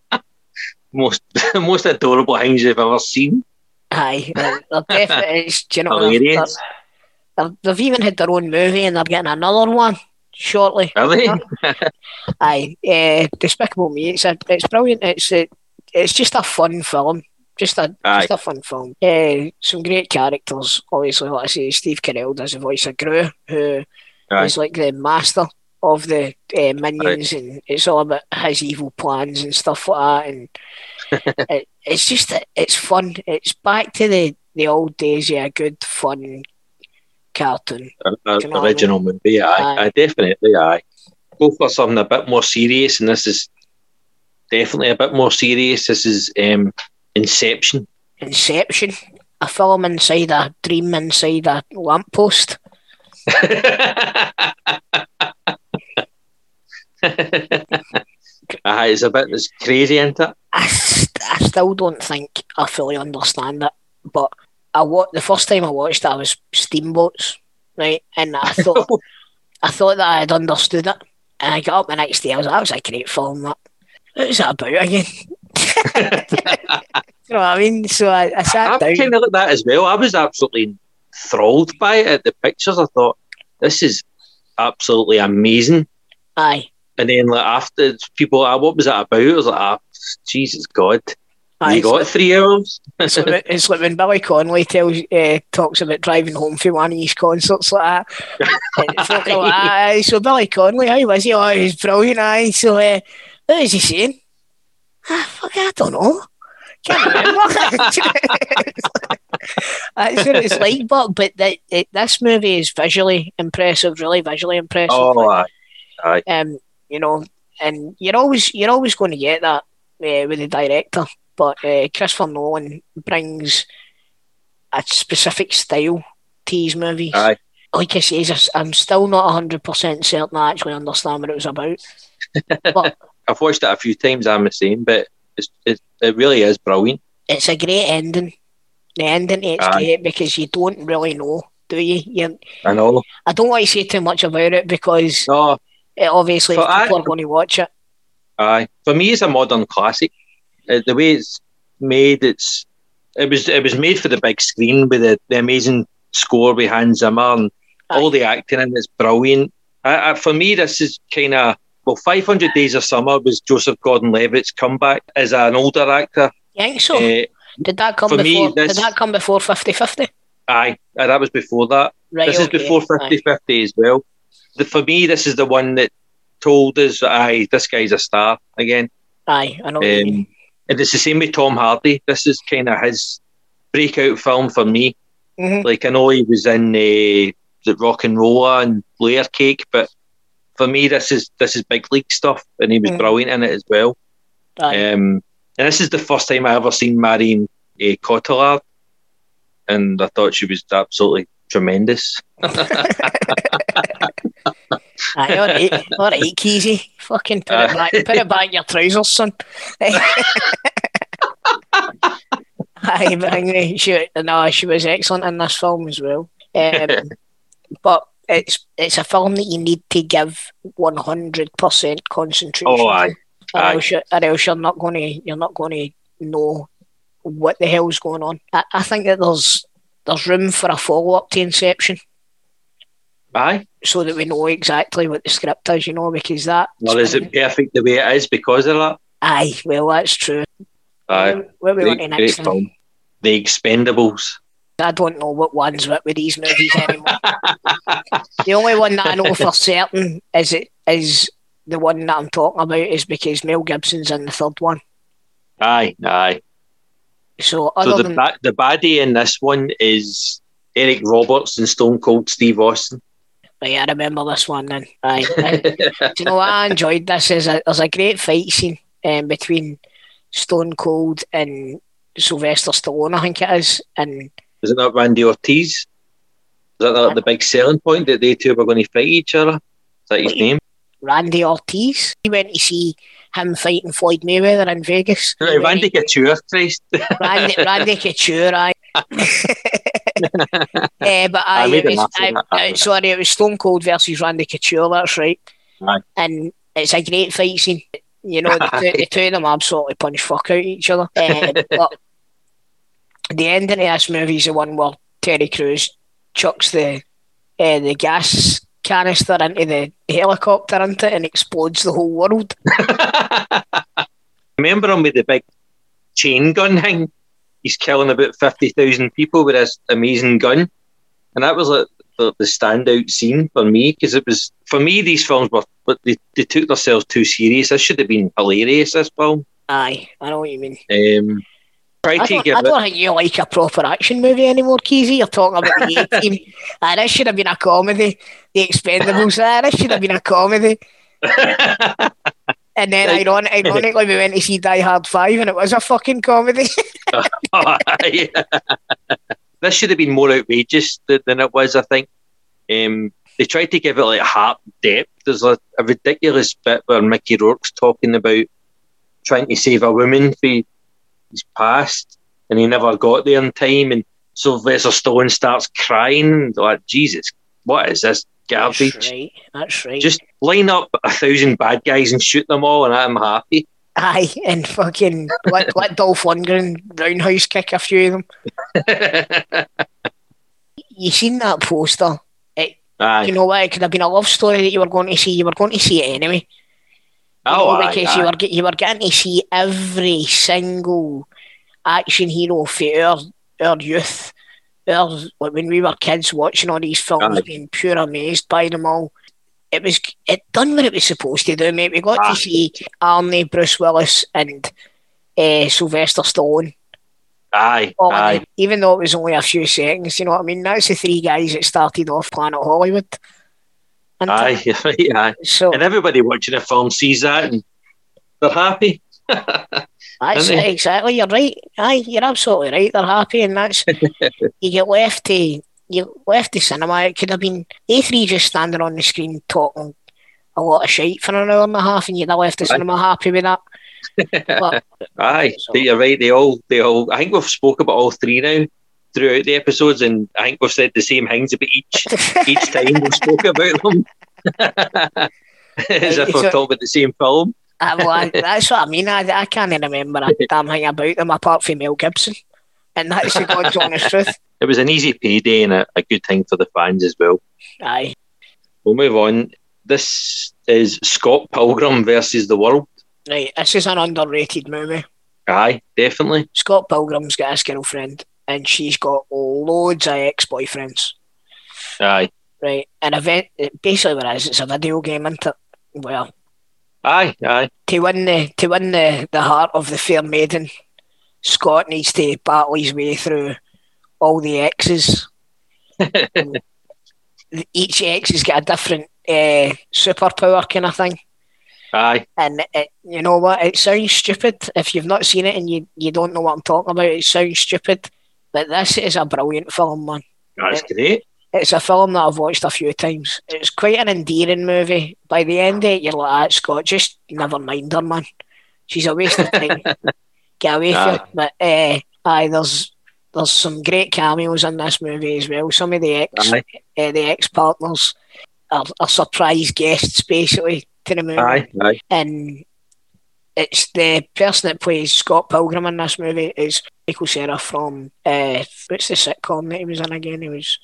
most most adorable things you've ever seen. Aye, they're, definitely. You know, they're, Hilarious. they're, they've even had their own movie, and they're getting another one shortly. Are they? Aye, uh, Despicable Me. It's a, it's brilliant. It's a, it's just a fun film. Just a, Aye. just a fun film. Uh, some great characters. Obviously, like I say, Steve Carell does the voice of Gru, who Aye. is like the master of the uh, minions, and it's all about his evil plans and stuff like that. And it, it's just, it's fun. It's back to the, the old days. Yeah, good fun cartoon. Uh, uh, Do you know what I original movie. Aye. Aye. aye, definitely. Aye. Go for something a bit more serious, and this is definitely a bit more serious. This is um, Inception. Inception, a film inside a dream inside a lamppost. Aye, it's a bit it's crazy, isn't it? I, st- I still don't think I fully understand it, but I wa- the first time I watched it, I was steamboats, right? And I thought I thought that I had understood it, and I got up the next day. I was like, that was a great film. That what was that about again? you know what I mean? So I, I sat I'm down. kind of like that as well. I was absolutely enthralled by it. The pictures, I thought this is absolutely amazing. Aye, And then like after people, ah, what was that about? I was like, ah, Jesus God, aye. you got three hours. It's like, it's like when Billy Connolly tells, uh, talks about driving home from one of his concerts like that. Like, aye, so Billy Connolly, how was he? Oh, he was brilliant, aye. So, uh, what was he saying? Ah, fuck, I don't know. Can't remember. That's what it's like, but but that it, this movie is visually impressive, really visually impressive. oh, aye, aye. um, you know, and you're always you're always going to get that uh, with the director. But uh, Christopher Nolan brings a specific style to his movies. Aye. Like I say, I'm still not hundred percent certain I actually understand what it was about. but I've watched it a few times. I'm the same, but it's, it it really is brilliant. it's a great ending. The ending it's Aye. great because you don't really know, do you? you? I know. I don't want to say too much about it because No, it, obviously people I- are going to watch it. aye. For me, it's a modern classic. Uh, the way it's made, it's it was it was made for the big screen with the, the amazing score with Hans Zimmer and all the acting in it's brilliant. I, I, for me, this is kind of well, 500 Days of Summer was Joseph Gordon-Levitt's comeback as an older actor. You think so? Uh, Did that come for me, before? this- Did that come before 50-50? Aye, aye, that was before that. Right. this is before 50 50 as well. The, for me, this is the one that told us, aye, this guy's a star again. Aye, I know. what you mean. Um, and it's the same with Tom Hardy. This is kind of his breakout film for me. Mhm. Like I know he was in uh, the RocknRolla and Layer Cake, but for me, this is this is big league stuff, and he was Mhm. brilliant in it as well. Aye. Um, and this is the first time I ever seen Marion uh, Cotillard, and I thought she was absolutely tremendous. Aye, all right, all right, Keezy. Fucking put it Aye. back, put it back in your trousers, son. Aye, but anyway, she, no, she was excellent in this film as well. Um, but it's it's a film that you need to give one hundred percent concentration. Oh, aye, or aye. else, or else you're not going to you're not going to know what the hell's going on. I, I think that there's there's room for a follow up to Inception, Aye, so that we know exactly what the script is. You know, because that. Well, is it perfect the way it is because of that? Aye, well, that's true. Aye, Where, where we great, want great next? film. The Expendables. I don't know what one's what with these movies anymore. the only one that I know for certain is it is the one that I'm talking about is because Mel Gibson's in the third one. Aye, aye. So other So the than ba- the baddie in this one is Eric Roberts and Stone Cold Steve Austin. right, I remember this one then. Aye. Do you know what I enjoyed? This is a there's a great fight scene um, between Stone Cold and Sylvester Stallone, I think it is, and Isn't that Randy Ortiz? Is that the, the big selling point that they two were going to fight each other? Is that his name? Randy Ortiz. We went to see him fighting Floyd Mayweather in Vegas. Right, Randy Couture, Christ. Randy, Randy Couture, aye. Eh, but I made it was, laugh at aye, that. uh, sorry, it was Stone Cold versus Randy Couture, that's right. Aye. And it's a great fight scene. You know, the two, the two of them absolutely punch fuck out each other. Eh, but the ending of this movie is the one where Terry Crews chucks the uh, the gas canister into the helicopter into it and explodes the whole world. Remember him with the big chain gun thing? He's killing about 50,000 people with this amazing gun. And that was like the, the standout scene for me because it was, for me, these films were, but they, they took themselves too serious. This should have been hilarious, this film. Aye, I know what you mean. Um, try I to don't, I don't think you like a proper action movie anymore, Keezy. You're talking about the A team. Ah, this should have been a comedy. The Expendables. Ah, this should have been a comedy. And then, Like- iron- ironically, we went to see Die Hard 5 and it was a fucking comedy. this should have been more outrageous th- than it was, I think. Um, they tried to give it like heart depth. There's a, a ridiculous bit where Mickey Rourke's talking about trying to save a woman for his past and he never got there in time. And Sylvester Stallone starts crying. Like, Jesus, what is this garbage? That's right. That's right. Just line up a thousand bad guys and shoot them all, and I'm happy. Aye, and fucking let, let Dolph Lundgren roundhouse kick a few of them. You seen that poster? Aye. You know what? It could have been a love story that you were going to see. You were going to see it anyway. You Oh, know, aye, because you aye. were you were getting to see every single action hero for our, our youth. Our, like when we were kids watching all these films, Aye. being pure amazed by them all. It was it done what it was supposed to do, mate. We got to see Arnie, Bruce Willis, and uh, Sylvester Stallone. Aye, aye. even though it was only a few seconds, you know what I mean? That's the three guys that started off Planet Hollywood. And Aye, aye. so And everybody watching the film sees that and they're happy. That's it, exactly. You're right. Aye, you're absolutely right. They're happy, and that's you get left to you left the cinema. It could have been A three just standing on the screen talking a lot of shit for an hour and a half, and you'd have left the Aye. cinema happy with that. But Aye, So- you're right. They all, they all. I think we've spoke about all three now throughout the episodes, and I think we've said the same things about each each time we spoke about them. As if we're talking about the same film. uh, well, I- that's what I mean. I, I can't even remember a damn thing about them apart from Mel Gibson, and that's the God's honest truth. It was an easy payday and a, a good thing for the fans as well. Aye, We'll move on. This is Scott Pilgrim versus the World. right. This is an underrated movie. Aye, definitely. Scott Pilgrim's got his girlfriend. And she's got loads of ex boyfriends. Aye. Right, and event basically what it is, it's a video game, isn't it? Well, aye, aye. To win the to win the, the heart of the fair maiden, Scott needs to battle his way through all the exes. Each ex has got a different uh, superpower kind of thing. Aye. And it, you know what? It sounds stupid if you've not seen it and you, you don't know what I'm talking about. It sounds stupid, but this is a brilliant film, man. That's it, great. It's a film that I've watched a few times. It's quite an endearing movie. By the end of it, you're like, ah, Scott, just never mind her, man. She's a waste of time. Get away from her. But uh, aye, there's there's some great cameos in this movie as well. Some of the ex uh, the ex partners are, are surprise guests basically to the movie. Aye, aye. And it's the person that plays Scott Pilgrim in this movie is Michael Cera from uh, what's the sitcom that he was in again? He was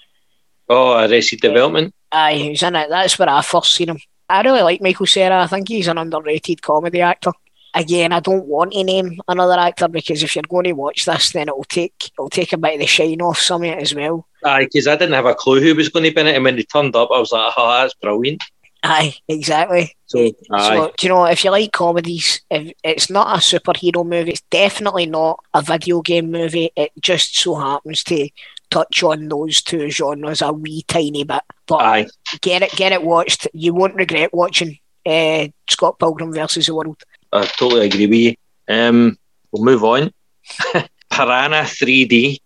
Oh, Arrested Development. Aye, he was in it. That's where I first seen him. I really like Michael Cera. I think he's an underrated comedy actor. Again, I don't want to name another actor because if you're going to watch this, then it'll take it'll take a bit of the shine off some of it as well. Aye, because I didn't have a clue who was going to be in it, and when they turned up, I was like, "Oh, that's brilliant." Aye, exactly. So, aye. so do you know if you like comedies, if it's not a superhero movie, it's definitely not a video game movie. It just so happens to touch on those two genres a wee tiny bit. But aye. get it, get it watched. You won't regret watching uh, Scott Pilgrim versus the World. I totally agree with you. Um, we'll move on. Piranha 3D.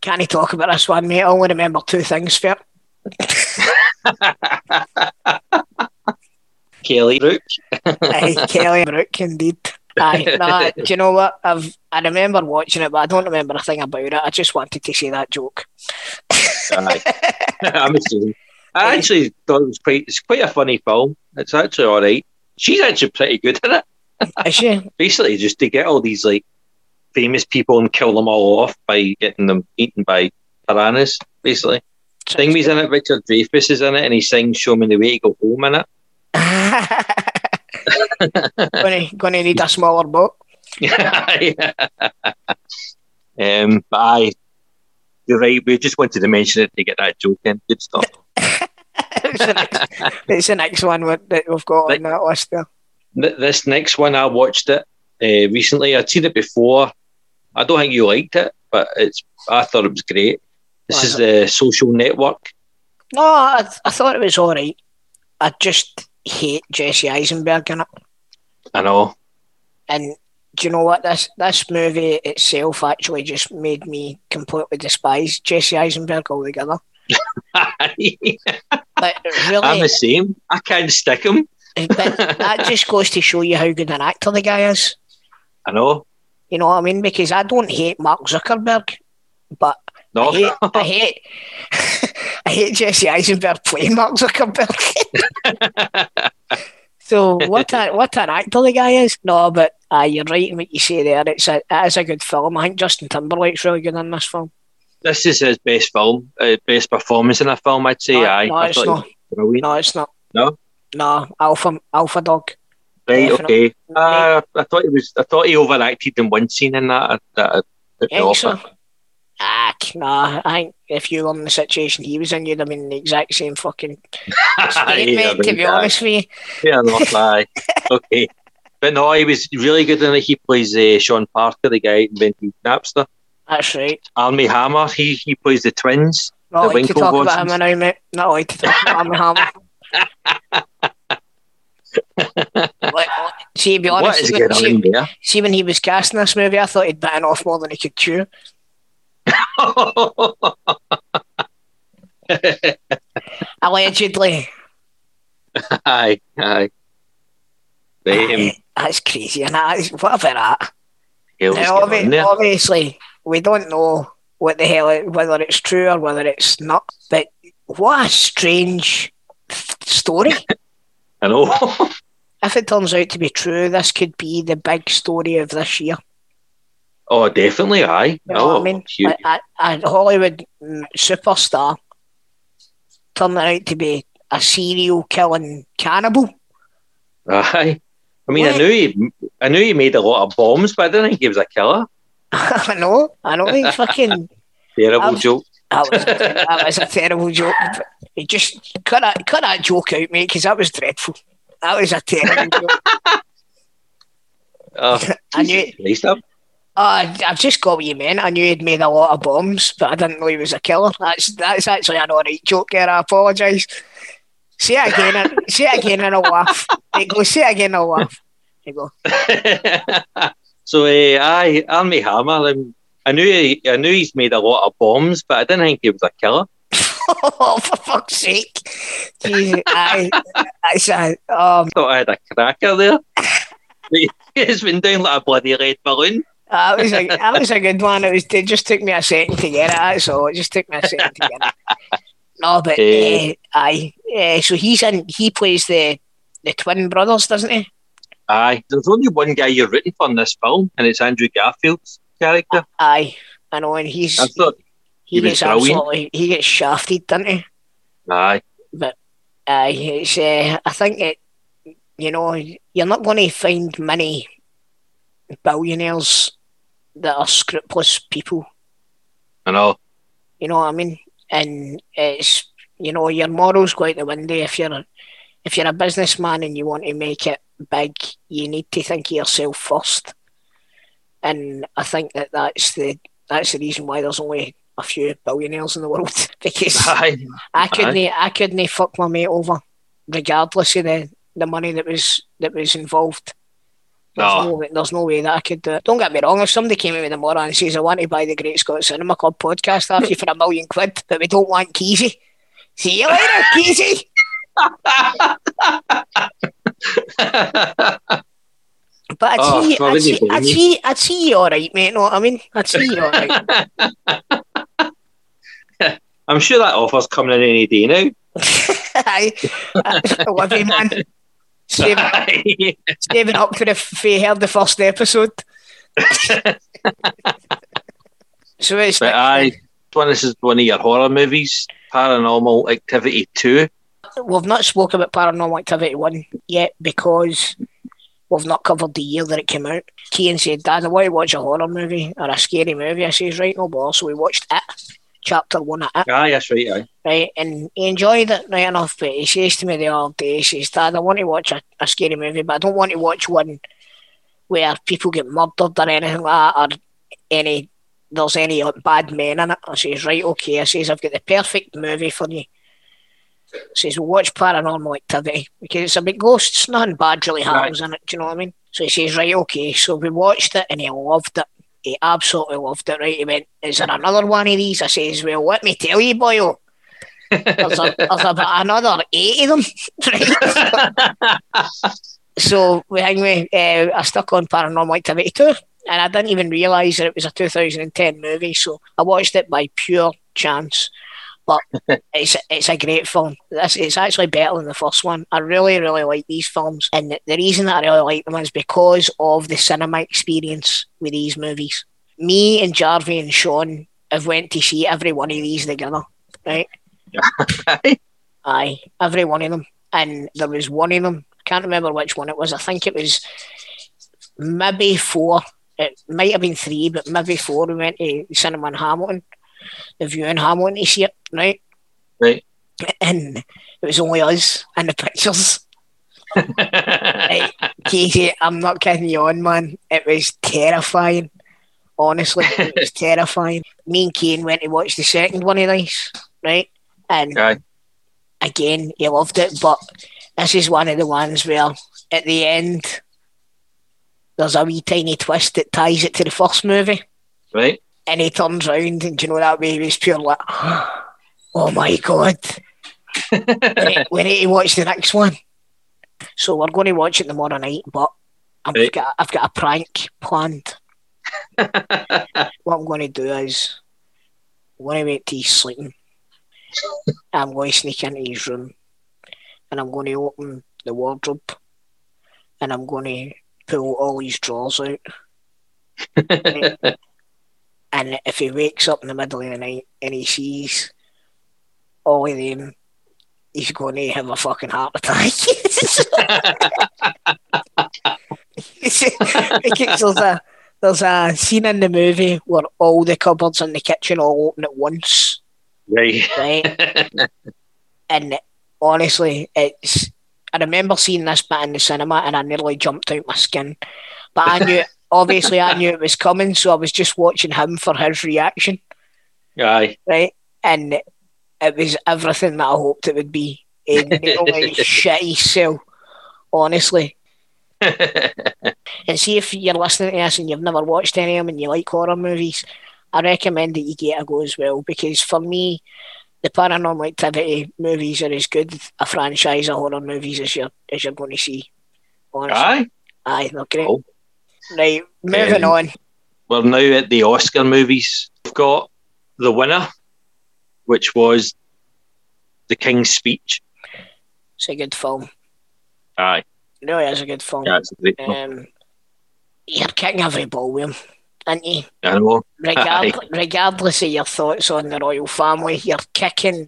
Can't you talk about this one, mate? I only remember two things for Kelly Brook. Aye, Kelly Brook, indeed. Aye, nah, do you know what? I've I remember watching it, but I don't remember a thing about it. I just wanted to say that joke. Aye. I'm assuming. I actually thought it was quite. It's quite a funny film. It's actually all right. She's actually pretty good at it. Is she? Basically, just to get all these like famous people and kill them all off by getting them eaten by piranhas. Basically, thing he's in it. Richard Dreyfuss is in it, and he sings "Show Me the Way to Go Home" in it. Gonna, gonna need a smaller boat. yeah. um, but I, you're right. We just wanted to mention it to get that joke in. Good stuff. it's, the next, it's the next one that we've got on that list there. This next one, I watched it uh, recently. I'd seen it before. I don't think you liked it, but it's. I thought it was great. This is the Social Network. No, I, I thought it was all right. I just hate Jesse Eisenberg in it. I know. And do you know what? This this movie itself actually just made me completely despise Jesse Eisenberg altogether. but really, I'm the same. I can't stick him. Eh, but that just goes to show you how good an actor the guy is. I know. You know what I mean? Because I don't hate Mark Zuckerberg, but no. I hate I hate, I hate Jesse Eisenberg playing Mark Zuckerberg. so what a what an actor the guy is. No, but uh, you're right in what you say there. It's a it is a good film. I think Justin Timberlake's really good in this film. This is his best film, uh, best performance in a film. I'd say. No, aye, no, it's not. No, it's not. No. No, Alpha Alpha Dog. Right. Definitely. Okay. Uh, I thought he was. I thought he overacted in one scene in that. That. that so. Ah, nah, I think if you were in the situation he was in, you'd have been the exact same fucking statement, yeah, to be honest with you. Yeah, no, aye. okay. But no, he was really good in it. He plays uh, Sean Parker, the guy invented Napster. That's right. Armie Hammer, he, he plays the twins. Not the like to talk about him now, mate. Not like to talk about Armie Hammer. like, see, to be honest, what is going see, there? see when he was casting this movie, I thought he'd bitten off more than he could chew. Allegedly. Aye, aye. Aye, um, that's crazy, and that is what about that? Now, obviously, obviously, we don't know what the hell, whether it's true or whether it's not. But what a strange story! I know. if it turns out to be true, this could be the big story of this year. Oh, definitely, aye. You know oh, what I mean? A, a, Hollywood superstar turning out to be a serial killing cannibal. Aye. I mean, what? I knew he, I knew he made a lot of bombs, but I didn't think he was a killer. I know, I know. He fucking, Terrible I'm- joke. That was, that was a terrible joke. He just cut that, cut that joke out, mate, because that was dreadful. That was a terrible joke. Oh, I knew nice up. Uh, I've just got what you meant. I knew he'd made a lot of bombs, but I didn't know he was a killer. That's that's actually an alright joke there. I apologise. Say it again. and- say it again, and I'll laugh. There you go. Say it again, and I'll laugh. There you go. so, uh, I, Armie Hammer. Um, I knew he, I knew he's made a lot of bombs, but I didn't think he was a killer. oh, for fuck's sake! Jesus, I, that's a, um, Thought I had a cracker there. He's been doing like a bloody red balloon. That was a that was a good one. It was. It just took me a second to get it. That's all. It just took me a second to get it. No, but Eh. uh, aye. Uh, so he's in. He plays the the twin brothers, doesn't he? Aye, there's only one guy you're rooting for in this film, and it's Andrew Garfield's character. Aye, I know, and he's he he gets absolutely he gets shafted, doesn't he? aye, But Aye, it's. Uh, I think it. You know, you're not going to find many billionaires that are scrupulous people. I know. You know what I mean? And it's you know your morals go out the window if you're if you're a businessman and you want to make it big, you need to think of yourself first. And I think that that's the that's the reason why there's only a few billionaires in the world because Aye, I couldn't I couldn't fuck my mate over, regardless of the, the money that was that was involved. There's No. no. way, there's no way that I could do it. Don't get me wrong, if somebody came in with tomorrow and says I want to buy the Great Scott Cinema Club podcast off you for a million quid, but we don't want Keezy. See you later, Keezy. But I'd Oh, see, I I'd see, I'd see, I'd see you all right, mate. What I mean? I'd see you all right. I'm sure that offer's coming in any day now. Aye. Uh, Livy man, saving, up for if he heard the first episode. so it's but aye, one this is one of your horror movies, Paranormal Activity Two. we've not spoken about Paranormal Activity one yet because we've not covered the year that it came out. Kian said, "Dad, I want to watch a horror movie or a scary movie." I says, "Right, no bother." So we watched it, chapter one of it, ah, Aye, that's right. Aye. right, and he enjoyed it right enough. But he says to me the other day, he says, "Dad, I want to watch a, a scary movie, but I don't want to watch one where people get murdered or anything like that, or any." There's any bad men in it. I says, right, okay. I says, I've got the perfect movie for you says, we'll watch Paranormal Activity because it's about ghosts. Nothing bad really happens in it. Do you know what I mean? So he says, right, okay. So we watched it and he loved it. He absolutely loved it, right? He went, is there another one of these? I says, well, let me tell you, boyo. There's, a, there's about another eight of them. right? so we hang with, uh, I stuck on Paranormal Activity 2 and I didn't even realise that it was a 2010 movie. So I watched it by pure chance it's it's a great film. It's, it's actually better than the first one. I really really like these films, and the, the reason that I really like them is because of the cinema experience with these movies. Me and Jarvie and Sean have went to see every one of these together, right? Aye. Every one of them, and there was one of them. I can't remember which one it was. I think it was maybe four. It might have been three, but maybe four. We went to cinema in Hamilton, in Hamilton to see it, right? Right. and it was only us and the pictures. Right, Casey, I'm not kidding you on, man. It was terrifying. Honestly, it was terrifying. Me and Kane went to watch the second one of these, right? And Aye. again, he loved it, but this is one of the ones where at the end there's a wee tiny twist that ties it to the first movie. Right. And he turns round and you know that way he was pure like Oh my god. we, need, we need to watch the next one. So we're going to watch it tomorrow night, but I've Right. got I've got a prank planned. What I'm going to do is I'm going to wait till he's sleeping. I'm going to sneak into his room, and I'm going to open the wardrobe, and I'm going to pull all his drawers out. And if he wakes up in the middle of the night and he sees all of them, he's going to have a fucking heart attack. there's a there's a scene in the movie where all the cupboards in the kitchen all open at once. Right. Right. and honestly, it's. I remember seeing this bit in the cinema and I nearly jumped out my skin. But I knew, obviously, I knew it was coming, so I was just watching him for his reaction. Aye. Right. And it was everything that I hoped it would be. And nearly shitty so honestly. and see if you're listening to this and you've never watched any of them and you like horror movies, I recommend that you get a go as well because for me, the paranormal activity movies are as good a franchise of horror movies as you're as you're going to see. Honestly. Aye. Aye, they're great. Cool. Right, moving Um, on. We're now at the Oscar movies. We've got the winner, which was The King's Speech. It's a good film. Aye. It really is a good film. Yeah, it's a great film. Um, you're kicking every ball with him, aren't you? I know. Regard- regardless of your thoughts on the royal family, you're kicking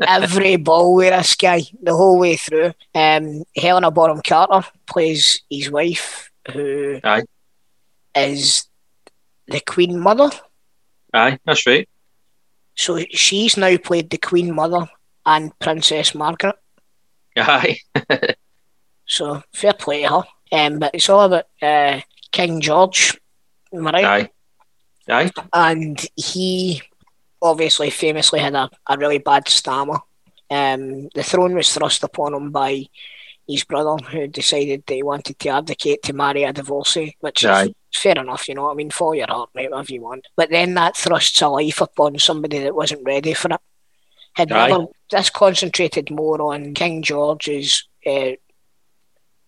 every ball with this guy the whole way through. Um, Helena Bonham Carter plays his wife, who is the Queen Mother. Aye, that's right. So she's now played the Queen Mother and Princess Margaret. Aye. So fair play to her. Um, but it's all about uh, King George, am I right? Aye. Aye. and he obviously famously had a, a really bad stammer. Um, the throne was thrust upon him by his brother, who decided that he wanted to abdicate to marry a divorcee, which is Aye. Fair enough, you know what I mean? Follow your heart, mate, whatever you want. But then that thrusts a life upon somebody that wasn't ready for it. Had Aye. never, this concentrated more on King George's uh,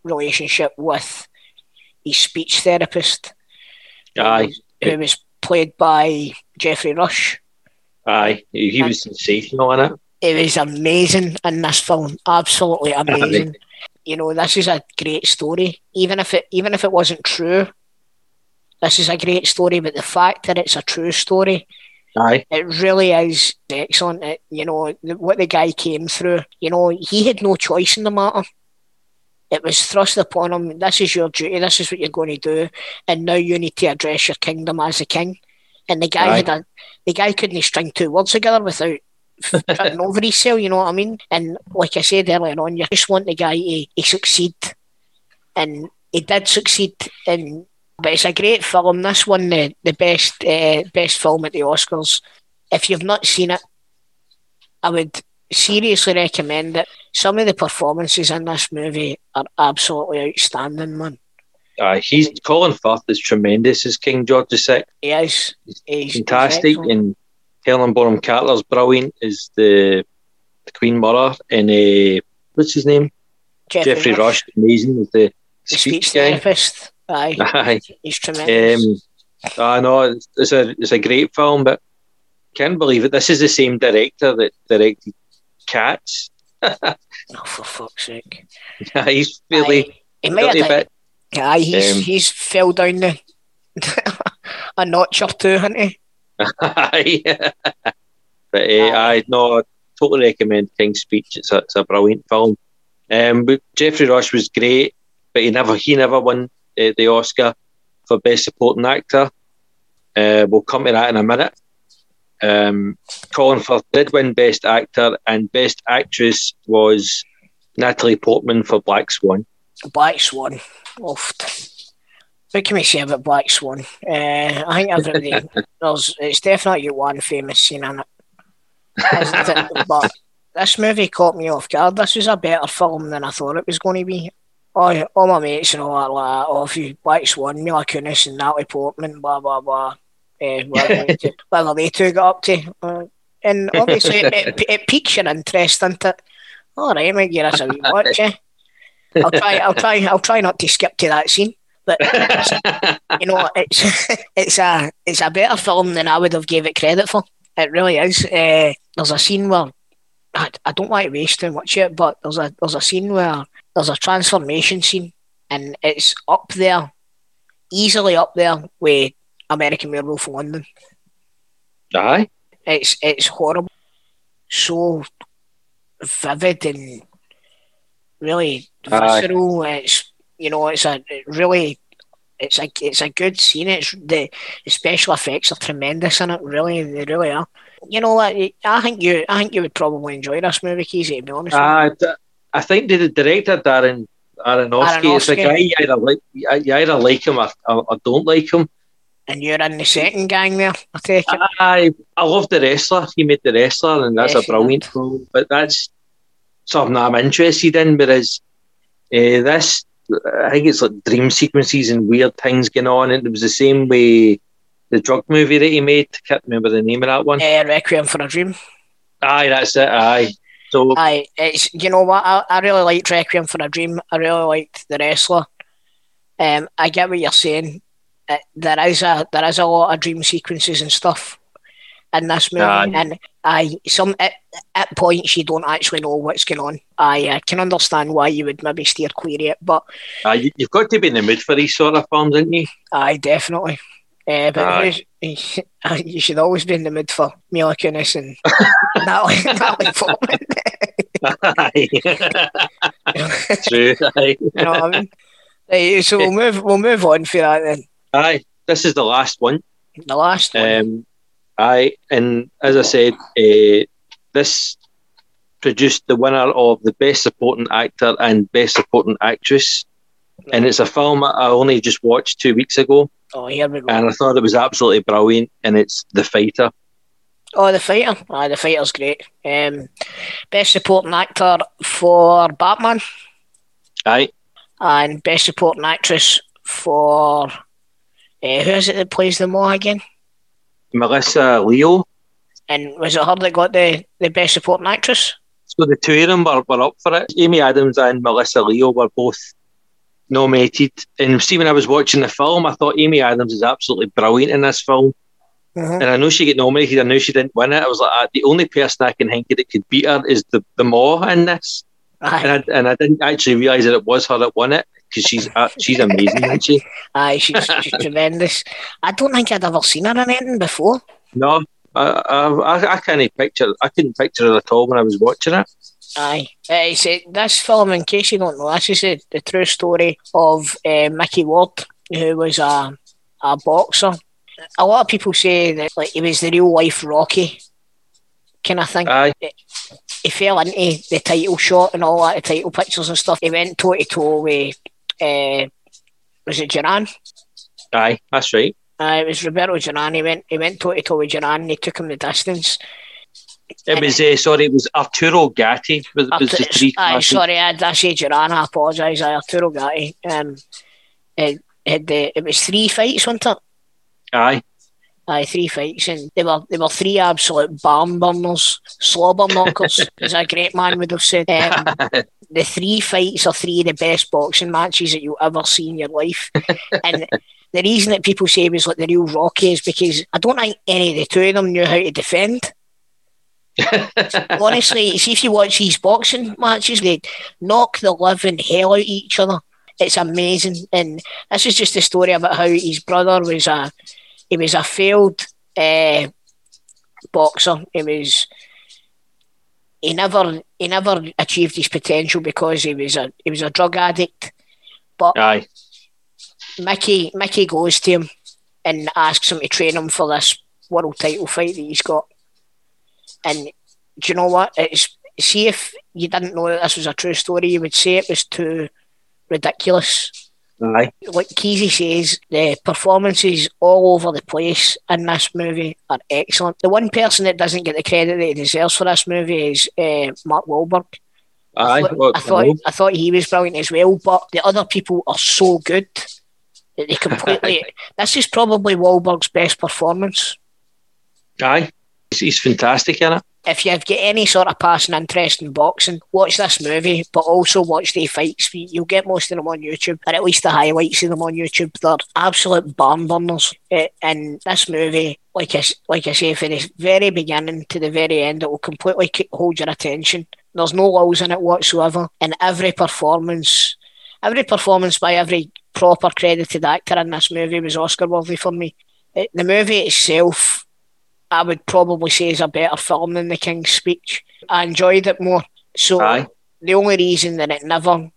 relationship with his speech therapist Aye. who was played by Geoffrey Rush. Aye. He was sensational in it. It was amazing in this film, absolutely amazing. You know, this is a great story, even if it even if it wasn't true. This is a great story, but the fact that it's a true story, Aye. it really is excellent. It, you know what the guy came through. You know, he had no choice in the matter. It was thrust upon him. This is your duty. This is what you're going to do, and now you need to address your kingdom as a king. And the guy Aye. had a, the guy couldn't string two words together without tripping over himself. You know what I mean? And like I said earlier on, you just want the guy to, to succeed, and he did succeed. And but it's a great film. This won the the best uh, best film at the Oscars. If you've not seen it, I would seriously recommend it. Some of the performances in this movie are absolutely outstanding, man. Aye. He's Colin Firth is tremendous as King George VI. He is. He's, he's Fantastic. excellent. And Helen Bonham Carter's brilliant as the, the Queen Mother. And uh, what's his name? Geoffrey Rush. Amazing as the the speech speech guy. therapist. Aye, Aye. he's tremendous. Um, I know it's, it's a it's a great film, but can't believe it. This is the same director that directed Cats. oh, for fuck's sake! He's really Aye. He bit. Aye, he's Um, he's fell down the a notch or two, hasn't he? Aye. but uh, I no, I totally recommend King's Speech. It's a, it's a brilliant film. Um, but Geoffrey Rush was great, but he never he never won uh, the Oscar for Best Supporting Actor. Uh, we'll come to that in a minute. Um, Colin Firth did win Best Actor, and Best Actress was Natalie Portman for Black Swan. Black Swan. Oft. What can we say about Black Swan? Uh, I think everybody there's it's definitely one famous scene in it, it? But this movie caught me off guard. This was a better film than I thought it was going to be. All, all my mates and all that, like, oh, if you Black Swan, Mila Kunis and Natalie Portman, blah blah blah. Uh, whatever, they two- whatever they two got up to. Uh, and obviously, it, it, it piques your interest, doesn't it? All right, mate, give us a wee watch. Eh? I'll try. I'll try. I'll try not to skip to that scene. But you know, it's it's a it's a better film than I would have gave it credit for. It really is. Uh, there's a scene where I, I don't like to waste too much yet, but there's a there's a scene where there's a transformation scene, and it's up there, easily up there with American Werewolf in London. Aye. It's it's horrible, so vivid and really Aye. visceral. It's you know it's a really it's a it's a good scene. It's the, the special effects are tremendous in it. Really, they really are. You know what? I think you I think you would probably enjoy this movie, Keezy. To be honest. Uh, I think the director Darren Aronofsky, Aronofsky. is a guy you either like you either like him or, or, don't like him. And you're in the second gang there, I take it. I I love the wrestler. He made the wrestler, and that's yes, a brilliant role. But that's something I'm interested in. Whereas uh, this, I think it's like dream sequences and weird things going on. And it was the same way the drug movie that he made. I Can't remember the name of that one. Uh, Requiem for a Dream. Aye, that's it. Aye. So aye, it's you know what I, I really liked Requiem for a Dream. I really liked the wrestler. Um, I get what you're saying. Uh, there is a there is a lot of dream sequences and stuff in this movie, aye. and I some at, at points you don't actually know what's going on. I uh, can understand why you would maybe steer clear of it, but uh, you, have got to be in the mood for these sort of films, haven't you? Aye, definitely. Uh, but you should always be in the mood for Mila Kunis and Natalie, Natalie Portman. True. Aye. you know what I mean? Right, so we'll move. We'll move on for that then. Aye, this is the last one. The last one. Um, aye, and as I said, uh, this produced the winner of the best supporting actor and best supporting actress, and it's a film I only just watched two weeks ago. Oh, here we go. And I thought it was absolutely brilliant, and it's The Fighter. Oh, The Fighter. Aye, The Fighter's great. Um, best supporting actor for Batman. Aye. And best supporting actress for. Uh, who is it that plays the all again? Melissa Leo. And was it her that got the, the best supporting actress? So the two of them were, were up for it. Amy Adams and Melissa Leo were both nominated. And see, when I was watching the film, I thought Amy Adams is absolutely brilliant in this film. Uh-huh. And I know she get nominated. I know she didn't win it. I was like, uh, the only person I can think of that could beat her is the the Maw in this. Aye. And I, and I didn't actually realise that it was her that won it because she's uh, she's amazing, isn't she? Aye, she's, she's tremendous. I don't think I'd ever seen her in anything before. No, I, I, I can't picture. I couldn't picture her at all when I was watching it. Aye, uh, so this film, in case you don't know, this is a, the true story of uh, Micky Ward, who was a a boxer. A lot of people say that like he was the real life Rocky kind of thing. Aye. He fell into the title shot and all that, the title pictures and stuff. He went toe to toe with, uh, was it Duran? Aye, that's right. Uh, it was Roberto Duran. He went, he went toe to toe with Duran and he took him the distance. It was uh, sorry, it was Arturo Gatti. Was, was the three aye, sorry, I, I say Duran. I apologise. Arturo Gatti. Um, it, it, the, it was three fights, wasn't it? Aye. Aye, three fights, and they were they were three absolute barn burners, slobber knockers, as a great man would have said. Um, the three fights are three of the best boxing matches that you'll ever see in your life, and the reason that people say it was like the real Rocky is because I don't think any of the two of them knew how to defend. Honestly, see if you watch these boxing matches, they knock the living hell out of each other. It's amazing, and this is just a story about how his brother was a he was a failed uh, boxer. He was he never he never achieved his potential because he was a he was a drug addict. But Aye. Micky Micky goes to him and asks him to train him for this world title fight that he's got. And do you know what? It's see if you didn't know that this was a true story, you would say it was too ridiculous. Aye. Like Keezy says, the performances all over the place in this movie are excellent. The one person that doesn't get the credit that he deserves for this movie is uh, Mark Wahlberg. Aye, I thought, I thought, I thought he was brilliant as well, but the other people are so good that they completely. this is probably Wahlberg's best performance. Aye, he's fantastic in it if you've got any sort of passing interest in boxing, watch this movie, but also watch the fights. You'll get most of them on YouTube, or at least the highlights of them on YouTube. They're absolute barn burners. And eh, this movie, like I, like I say, from the very beginning to the very end, it will completely hold your attention. There's no lulls in it whatsoever. And every performance, every performance by every proper credited actor in this movie was Oscar worthy for me. Eh, the movie itself I would probably say is a better film than The King's Speech. I enjoyed it more. So Aye. the only reason that it never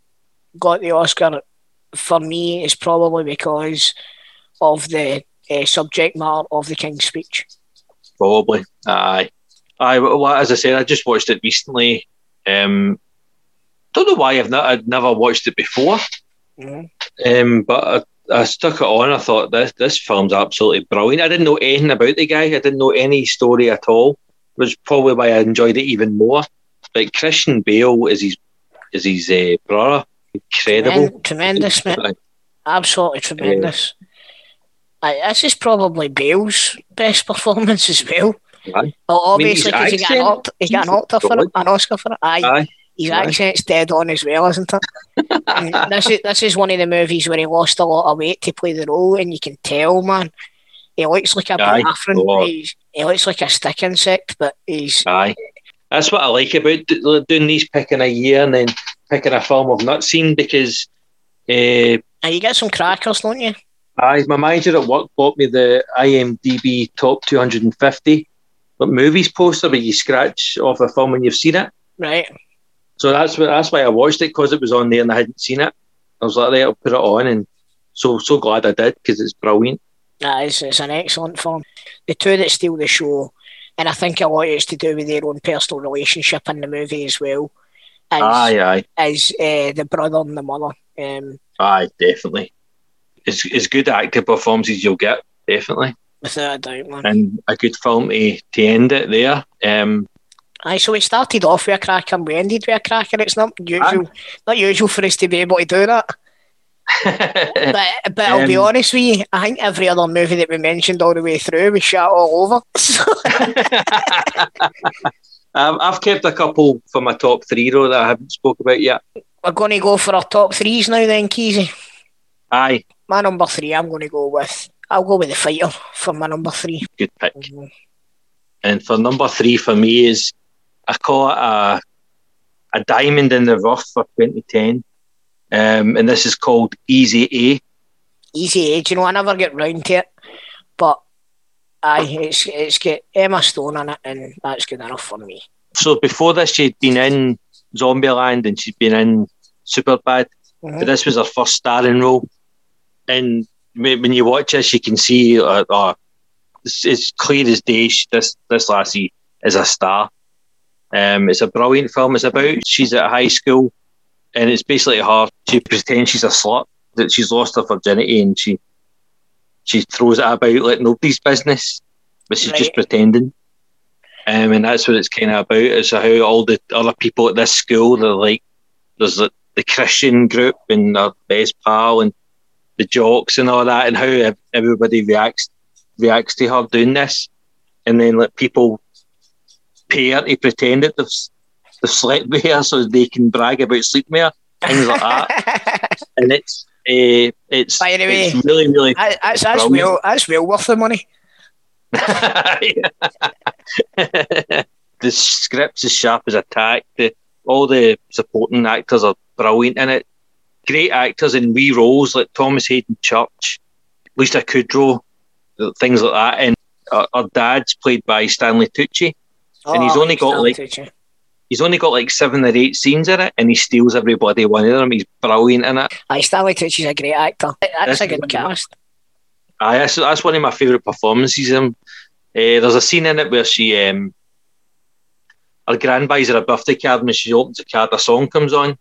got the Oscar for me is probably because of the uh, subject matter of the King's Speech. Probably, aye, aye. Well, as I said, I just watched it recently. Um, don't know why I've not I'd never watched it before, mm-hmm. um, but I, I, stuck it on. I thought this this film's absolutely brilliant. I didn't know anything about the guy. I didn't know any story at all, which probably why I enjoyed it even more. But Christian Bale is his is his uh, brother. Incredible, tremendous, man. Absolutely tremendous. Uh, this is probably Bale's best performance as well. Aye. Well, obviously, because he got an, Oscar, he got an Oscar for it, an Oscar for it. Aye. Aye. His Aye. accent's dead on as well, isn't it? this is this is one of the movies where he lost a lot of weight to play the role, and you can tell, man. He looks like a. He looks like a stick insect, but he's. Aye. That's what I like about doing these picking a year and then picking a film I've not seen because. Uh, you get some crackers, don't you? Aye, my manager at work bought me the IMDb top 250 but movies poster where you scratch off a film when you've seen it. Right. So that's what, that's why I watched it because it was on there and I hadn't seen it. I was like, I'll put it on, and so so glad I did because it's brilliant. Yeah, it's, it's an excellent film. The two that steal the show, and I think a lot is to do with their own personal relationship in the movie as well. As, aye, aye. As uh, the brother and the mother. Um, aye, definitely. It's as good acting performances you'll get, definitely. Without a doubt, man. And a good film to, to end it there. Um, Aye, so we started off with a cracker and we ended with a cracker. It's not usual, aye. not usual for us to be able to do that. but but I'll um, be honest with you, I think every other movie that we mentioned all the way through, we shot all over. um, I've kept a couple for my top three though that I haven't spoke about yet. We're going to go for our top threes now, then, Keezy. Aye. My number three, I'm going to go with. I'll go with the fighter for my number three. Good pick. Mm-hmm. And for number three for me is I call it a a diamond in the rough for 2010, um, and this is called Easy A. Easy A. Do you know I never get round to it, but aye, it's it's got Emma Stone in it, and that's good enough for me. So before this, she'd been in Zombieland and she'd been in Superbad, mm-hmm. but this was her first starring role. And when you watch this, you can see uh, uh, it's, it's clear as day. This this lassie is a star. Um, it's a brilliant film. It's about she's at high school, and it's basically her. She pretends she's a slut that she's lost her virginity, and she she throws it about like nobody's business, but she's right. just pretending. Um, and that's what it's kind of about. Is how all the other people at this school, they're like, there's the, the Christian group and their best pal and the jocks and all that, and how everybody reacts reacts to her doing this, and then like people pay to pretend that they've, they've slept with her so they can brag about sleeping with her, things like that. and it's uh, it's, By the way, it's really, really. That's, that's, well, that's well worth the money. the script's as sharp as a tack. The, all the supporting actors are brilliant in it. Great actors in wee roles like Thomas Haden Church, Lisa Kudrow, things like that. And our, our dad's played by Stanley Tucci, Oh, and he's only got like he's only got like seven or eight scenes in it, and he steals everybody one of them. He's brilliant in it. I Stanley Tucci's a great actor. That's, that's a good cast. Aye, that's, that's one of my favourite performances. Um, uh, there's a scene in it where she um, her grand buys her a birthday card, and when she opens the card, a song comes on.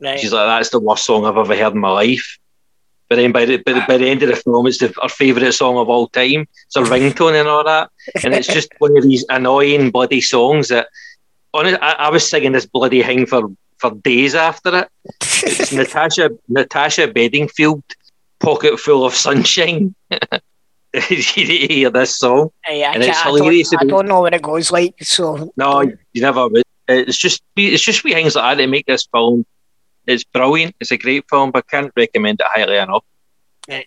Right. She's like, "That's the worst song I've ever heard in my life." But then by the, by the, by the end of the film, it's the, our favourite song of all time. It's a ringtone and all that. And it's just one of these annoying bloody songs that, honestly, I, I was singing this bloody thing for, for days after it. It's Natasha, Natasha Bedingfield, Pocket Full of Sunshine. you hear this song. Yeah, and it's hilarious. I don't, I don't know what it goes like. So no, you never would. It's just it's just wee things like that that make this film it's brilliant. It's a great film, but I can't recommend it highly enough.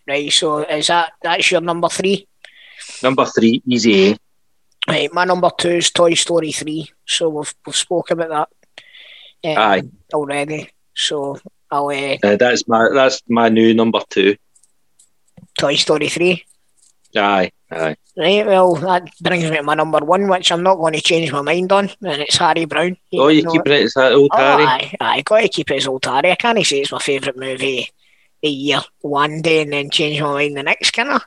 Right, so is that that's your number three? Number three, easy A. Right, my number two is Toy Story three. So we've we've spoke about that um, Aye. already. So I'll. Uh, uh, that's my that's my new number two. Toy Story three. Aye, aye. Right, well, that brings me to my number one, which I'm not going to change my mind on, and it's Harry Brown. You oh, you keep it as old oh, Harry? Aye, aye, got to keep it as old Harry. I can't say it's my favourite movie a year one day and then change my mind the next, can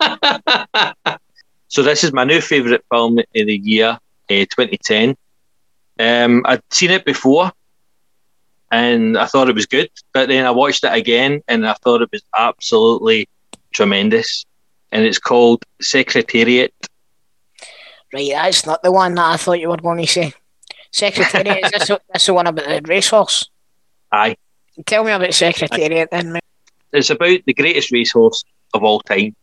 I? so this is my new favourite film of the year, uh, 2010. Um, I'd seen it before, and I thought it was good. But then I watched it again, and I thought it was absolutely tremendous. And it's called Secretariat. Right, that's not the one that I thought you were going to say. Secretariat is this, this the one about the racehorse? Aye. Tell me about Secretariat then. Mate. It's about the greatest racehorse of all time.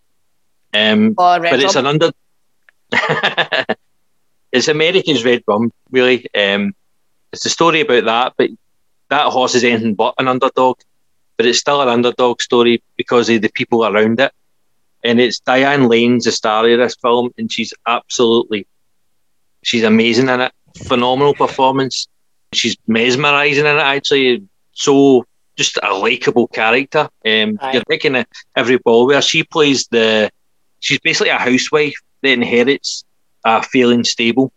Um, oh, but it's an under. it's America's Red Rum, really. Um, it's a story about that, but that horse is anything but an underdog. But it's still an underdog story because of the people around it. And it's Diane Lane's the star of this film, and she's absolutely, she's amazing in it. Phenomenal performance. She's mesmerising in it, actually. So just a likable character. Um, you're taking every ball where she plays the. She's basically a housewife that inherits a failing stable,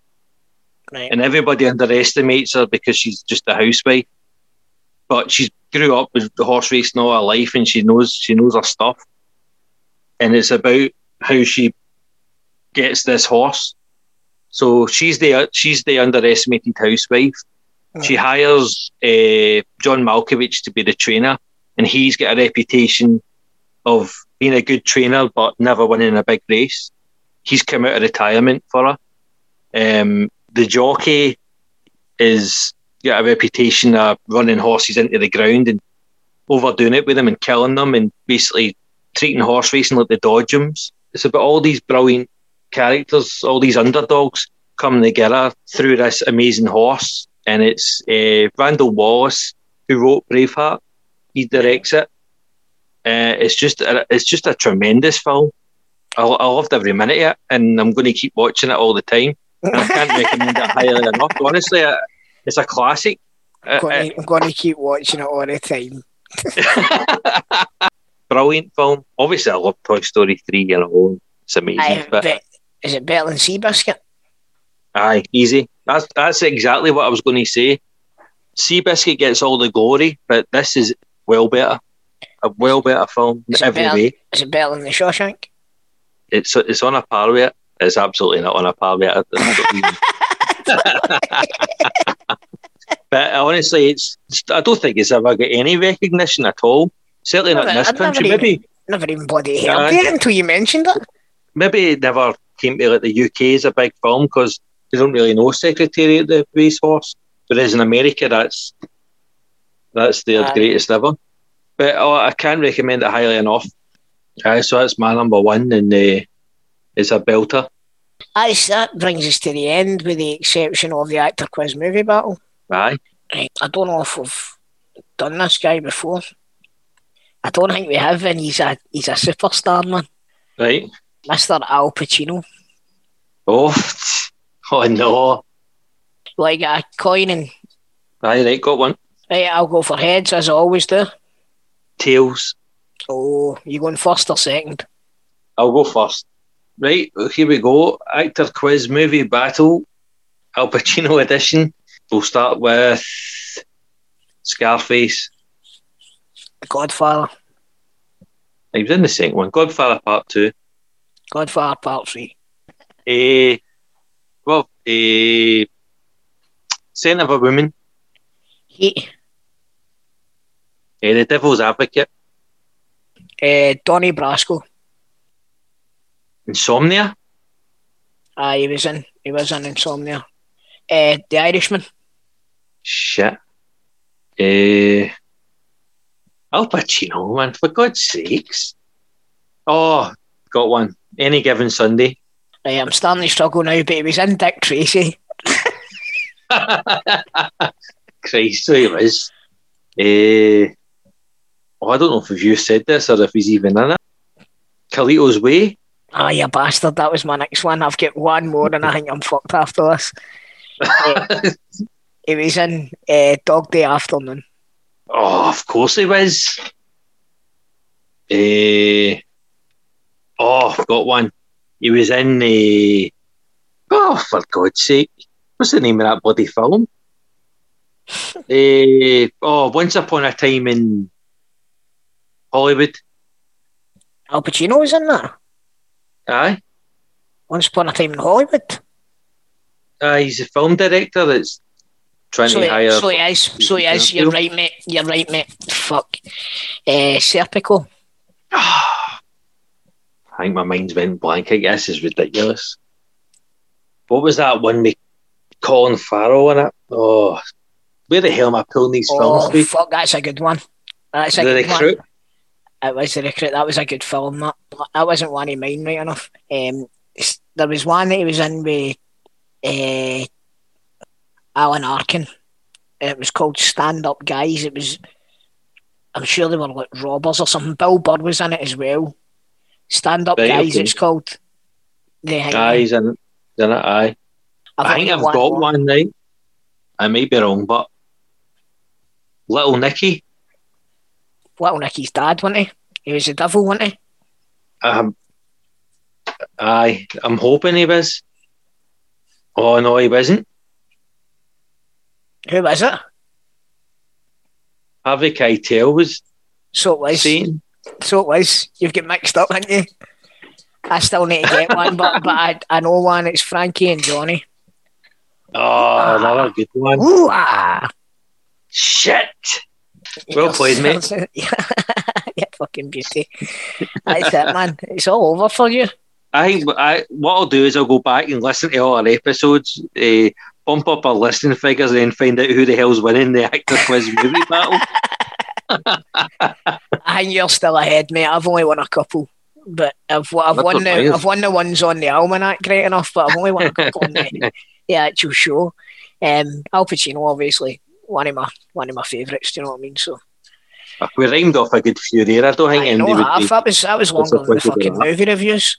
right. and everybody underestimates her because she's just a housewife. But she's grew up with the horse racing all her life, and she knows she knows her stuff. And it's about how she gets this horse. So she's the she's the underestimated housewife. She hires uh, John Malkovich to be the trainer, and he's got a reputation of being a good trainer but never winning a big race. He's come out of retirement for her. Um, the jockey is got a reputation of running horses into the ground and overdoing it with them and killing them and basically treating horse racing like the Dodgems. It's about all these brilliant characters, all these underdogs coming together through this amazing horse and it's uh, Randall Wallace who wrote Braveheart. He directs it. Uh, it's just a, it's just a tremendous film. I, I loved every minute of it, and I'm going to keep watching it all the time. I can't recommend it highly enough. Honestly, it's a classic. I'm going, to, I'm going to keep watching it all the time. Brilliant film. Obviously, I love Toy Story 3, you know. It's amazing. I, but, is it better than Seabiscuit? Aye, easy. That's that's exactly what I was going to say. Seabiscuit gets all the glory, but this is well better. A well better film in every better, way. Is it better than The Shawshank? It's it's on a par with it. It's absolutely not on a par with it. but honestly, it's I don't think it's ever got any recognition at all. Certainly not in this I'd country. Never maybe even, never even bloody heard it until you mentioned it. Maybe it never came to like the UK as a big film because they don't really know Secretary Secretariat the racehorse. Whereas in America, that's that's their Aye. greatest ever. But oh, I can't recommend it highly enough. Aye, so that's my number one, and uh, it's a belter. Aye, so that brings us to the end, with the exception of the actor quiz movie battle. Aye, I don't know if we've done this guy before. I don't think we have, and he's a he's a superstar, man. right. Mister Al Pacino. Oh, oh no. Like a coin and Aye, right, got one. right, I'll go for heads as I always do. Tails. Oh, you going first or second? I'll go first. Right, here we go. Actor quiz movie battle, Al Pacino edition. We'll start with Scarface. Godfather. He was in the second one. Godfather Part Two. Godfather Part Three. Eh, well, eh, Scent of a Woman. Heat. Eh, the Devil's Advocate. Uh, Donnie Brasco. Insomnia. Ah, he was in. He was in Insomnia. Uh, the Irishman. Shit. Eh, Al Pacino, man, for God's sakes. Oh, got one. Any given Sunday. Right, I'm starting to struggle now, but he was in Dick Tracy. Christ, so he was. Eh, oh, I don't know if you said this or if he's even in it. Carlito's Way. Ah, you bastard. That was my next one. I've got one more and I think I'm fucked after this. Eh, he was in uh, Dog Day Afternoon. Oh, of course he was. Eh, oh, I've got one. He was in the. oh, for God's sake. What's the name of that bloody film? Eh, oh, Once Upon a Time in Hollywood. Al Pacino was in that. Aye. Once upon a time in Hollywood. Aye, he's a film director that's to he, so he is. So he is. You're right, mate. You're right, mate. Fuck. Uh, Serpico. I think my mind's went blank. I guess is ridiculous. What was that one with Colin Farrell in it? Oh, where the hell am I pulling these films Oh, from? fuck. That's a good one. That's a The good one. recruit. It was the recruit. That was a good film. That that wasn't one of mine, right enough. Um, there was one that he was in with uh, Alan Arkin. It was called Stand Up Guys. It was, I'm sure they were like robbers or something. Bill Burr was in it as well. Stand Up Right, Guys. okay. It's called. The Aye, he's in, he's in it. Aye. I think I've got one right. I may be wrong, but Little Nicky. Little Nicky's dad, wasn't he? He was the devil, wasn't he? Um, aye, I'm hoping he was. Oh no, he wasn't. Who was it? Harvey Keitel was So it was. saying. So it was. You've got mixed up, haven't you? I still need to get one, but but I, I know one. It's Frankie and Johnny. Oh, another good one. Ooh ah! Shit. Well played, mate. yeah, fucking beauty. That's it, man. It's all over for you. I think I, what I'll do is I'll go back and listen to all our episodes, uh, bump up our listening figures, and then find out who the hell's winning the actor quiz movie battle. I think you're still ahead, mate. I've only won a couple, but I've I've That's won the. I've won the ones on the almanac great enough, but I've only won a couple on the, the actual show. Um, Al Pacino, obviously, one of my one of my favourites. Do you know what I mean? So we rhymed off a good few there, I don't think I know anybody would half. be. That was that was longer than the fucking movie reviews.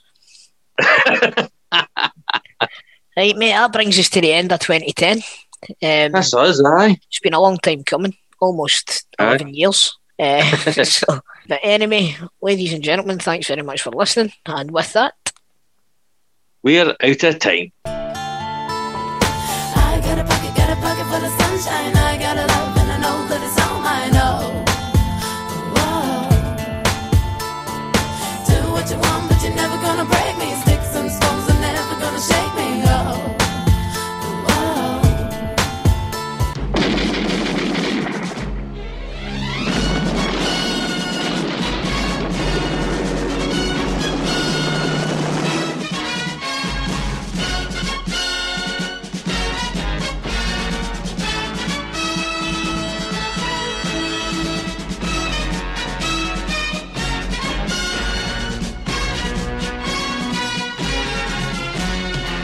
Right, mate. That brings us to the end of 2010. Um, That's us, aye. it's been a long time coming, almost Aye. 11 years. Uh, so, but anyway, ladies and gentlemen, thanks very much for listening. And with that, We're out of time.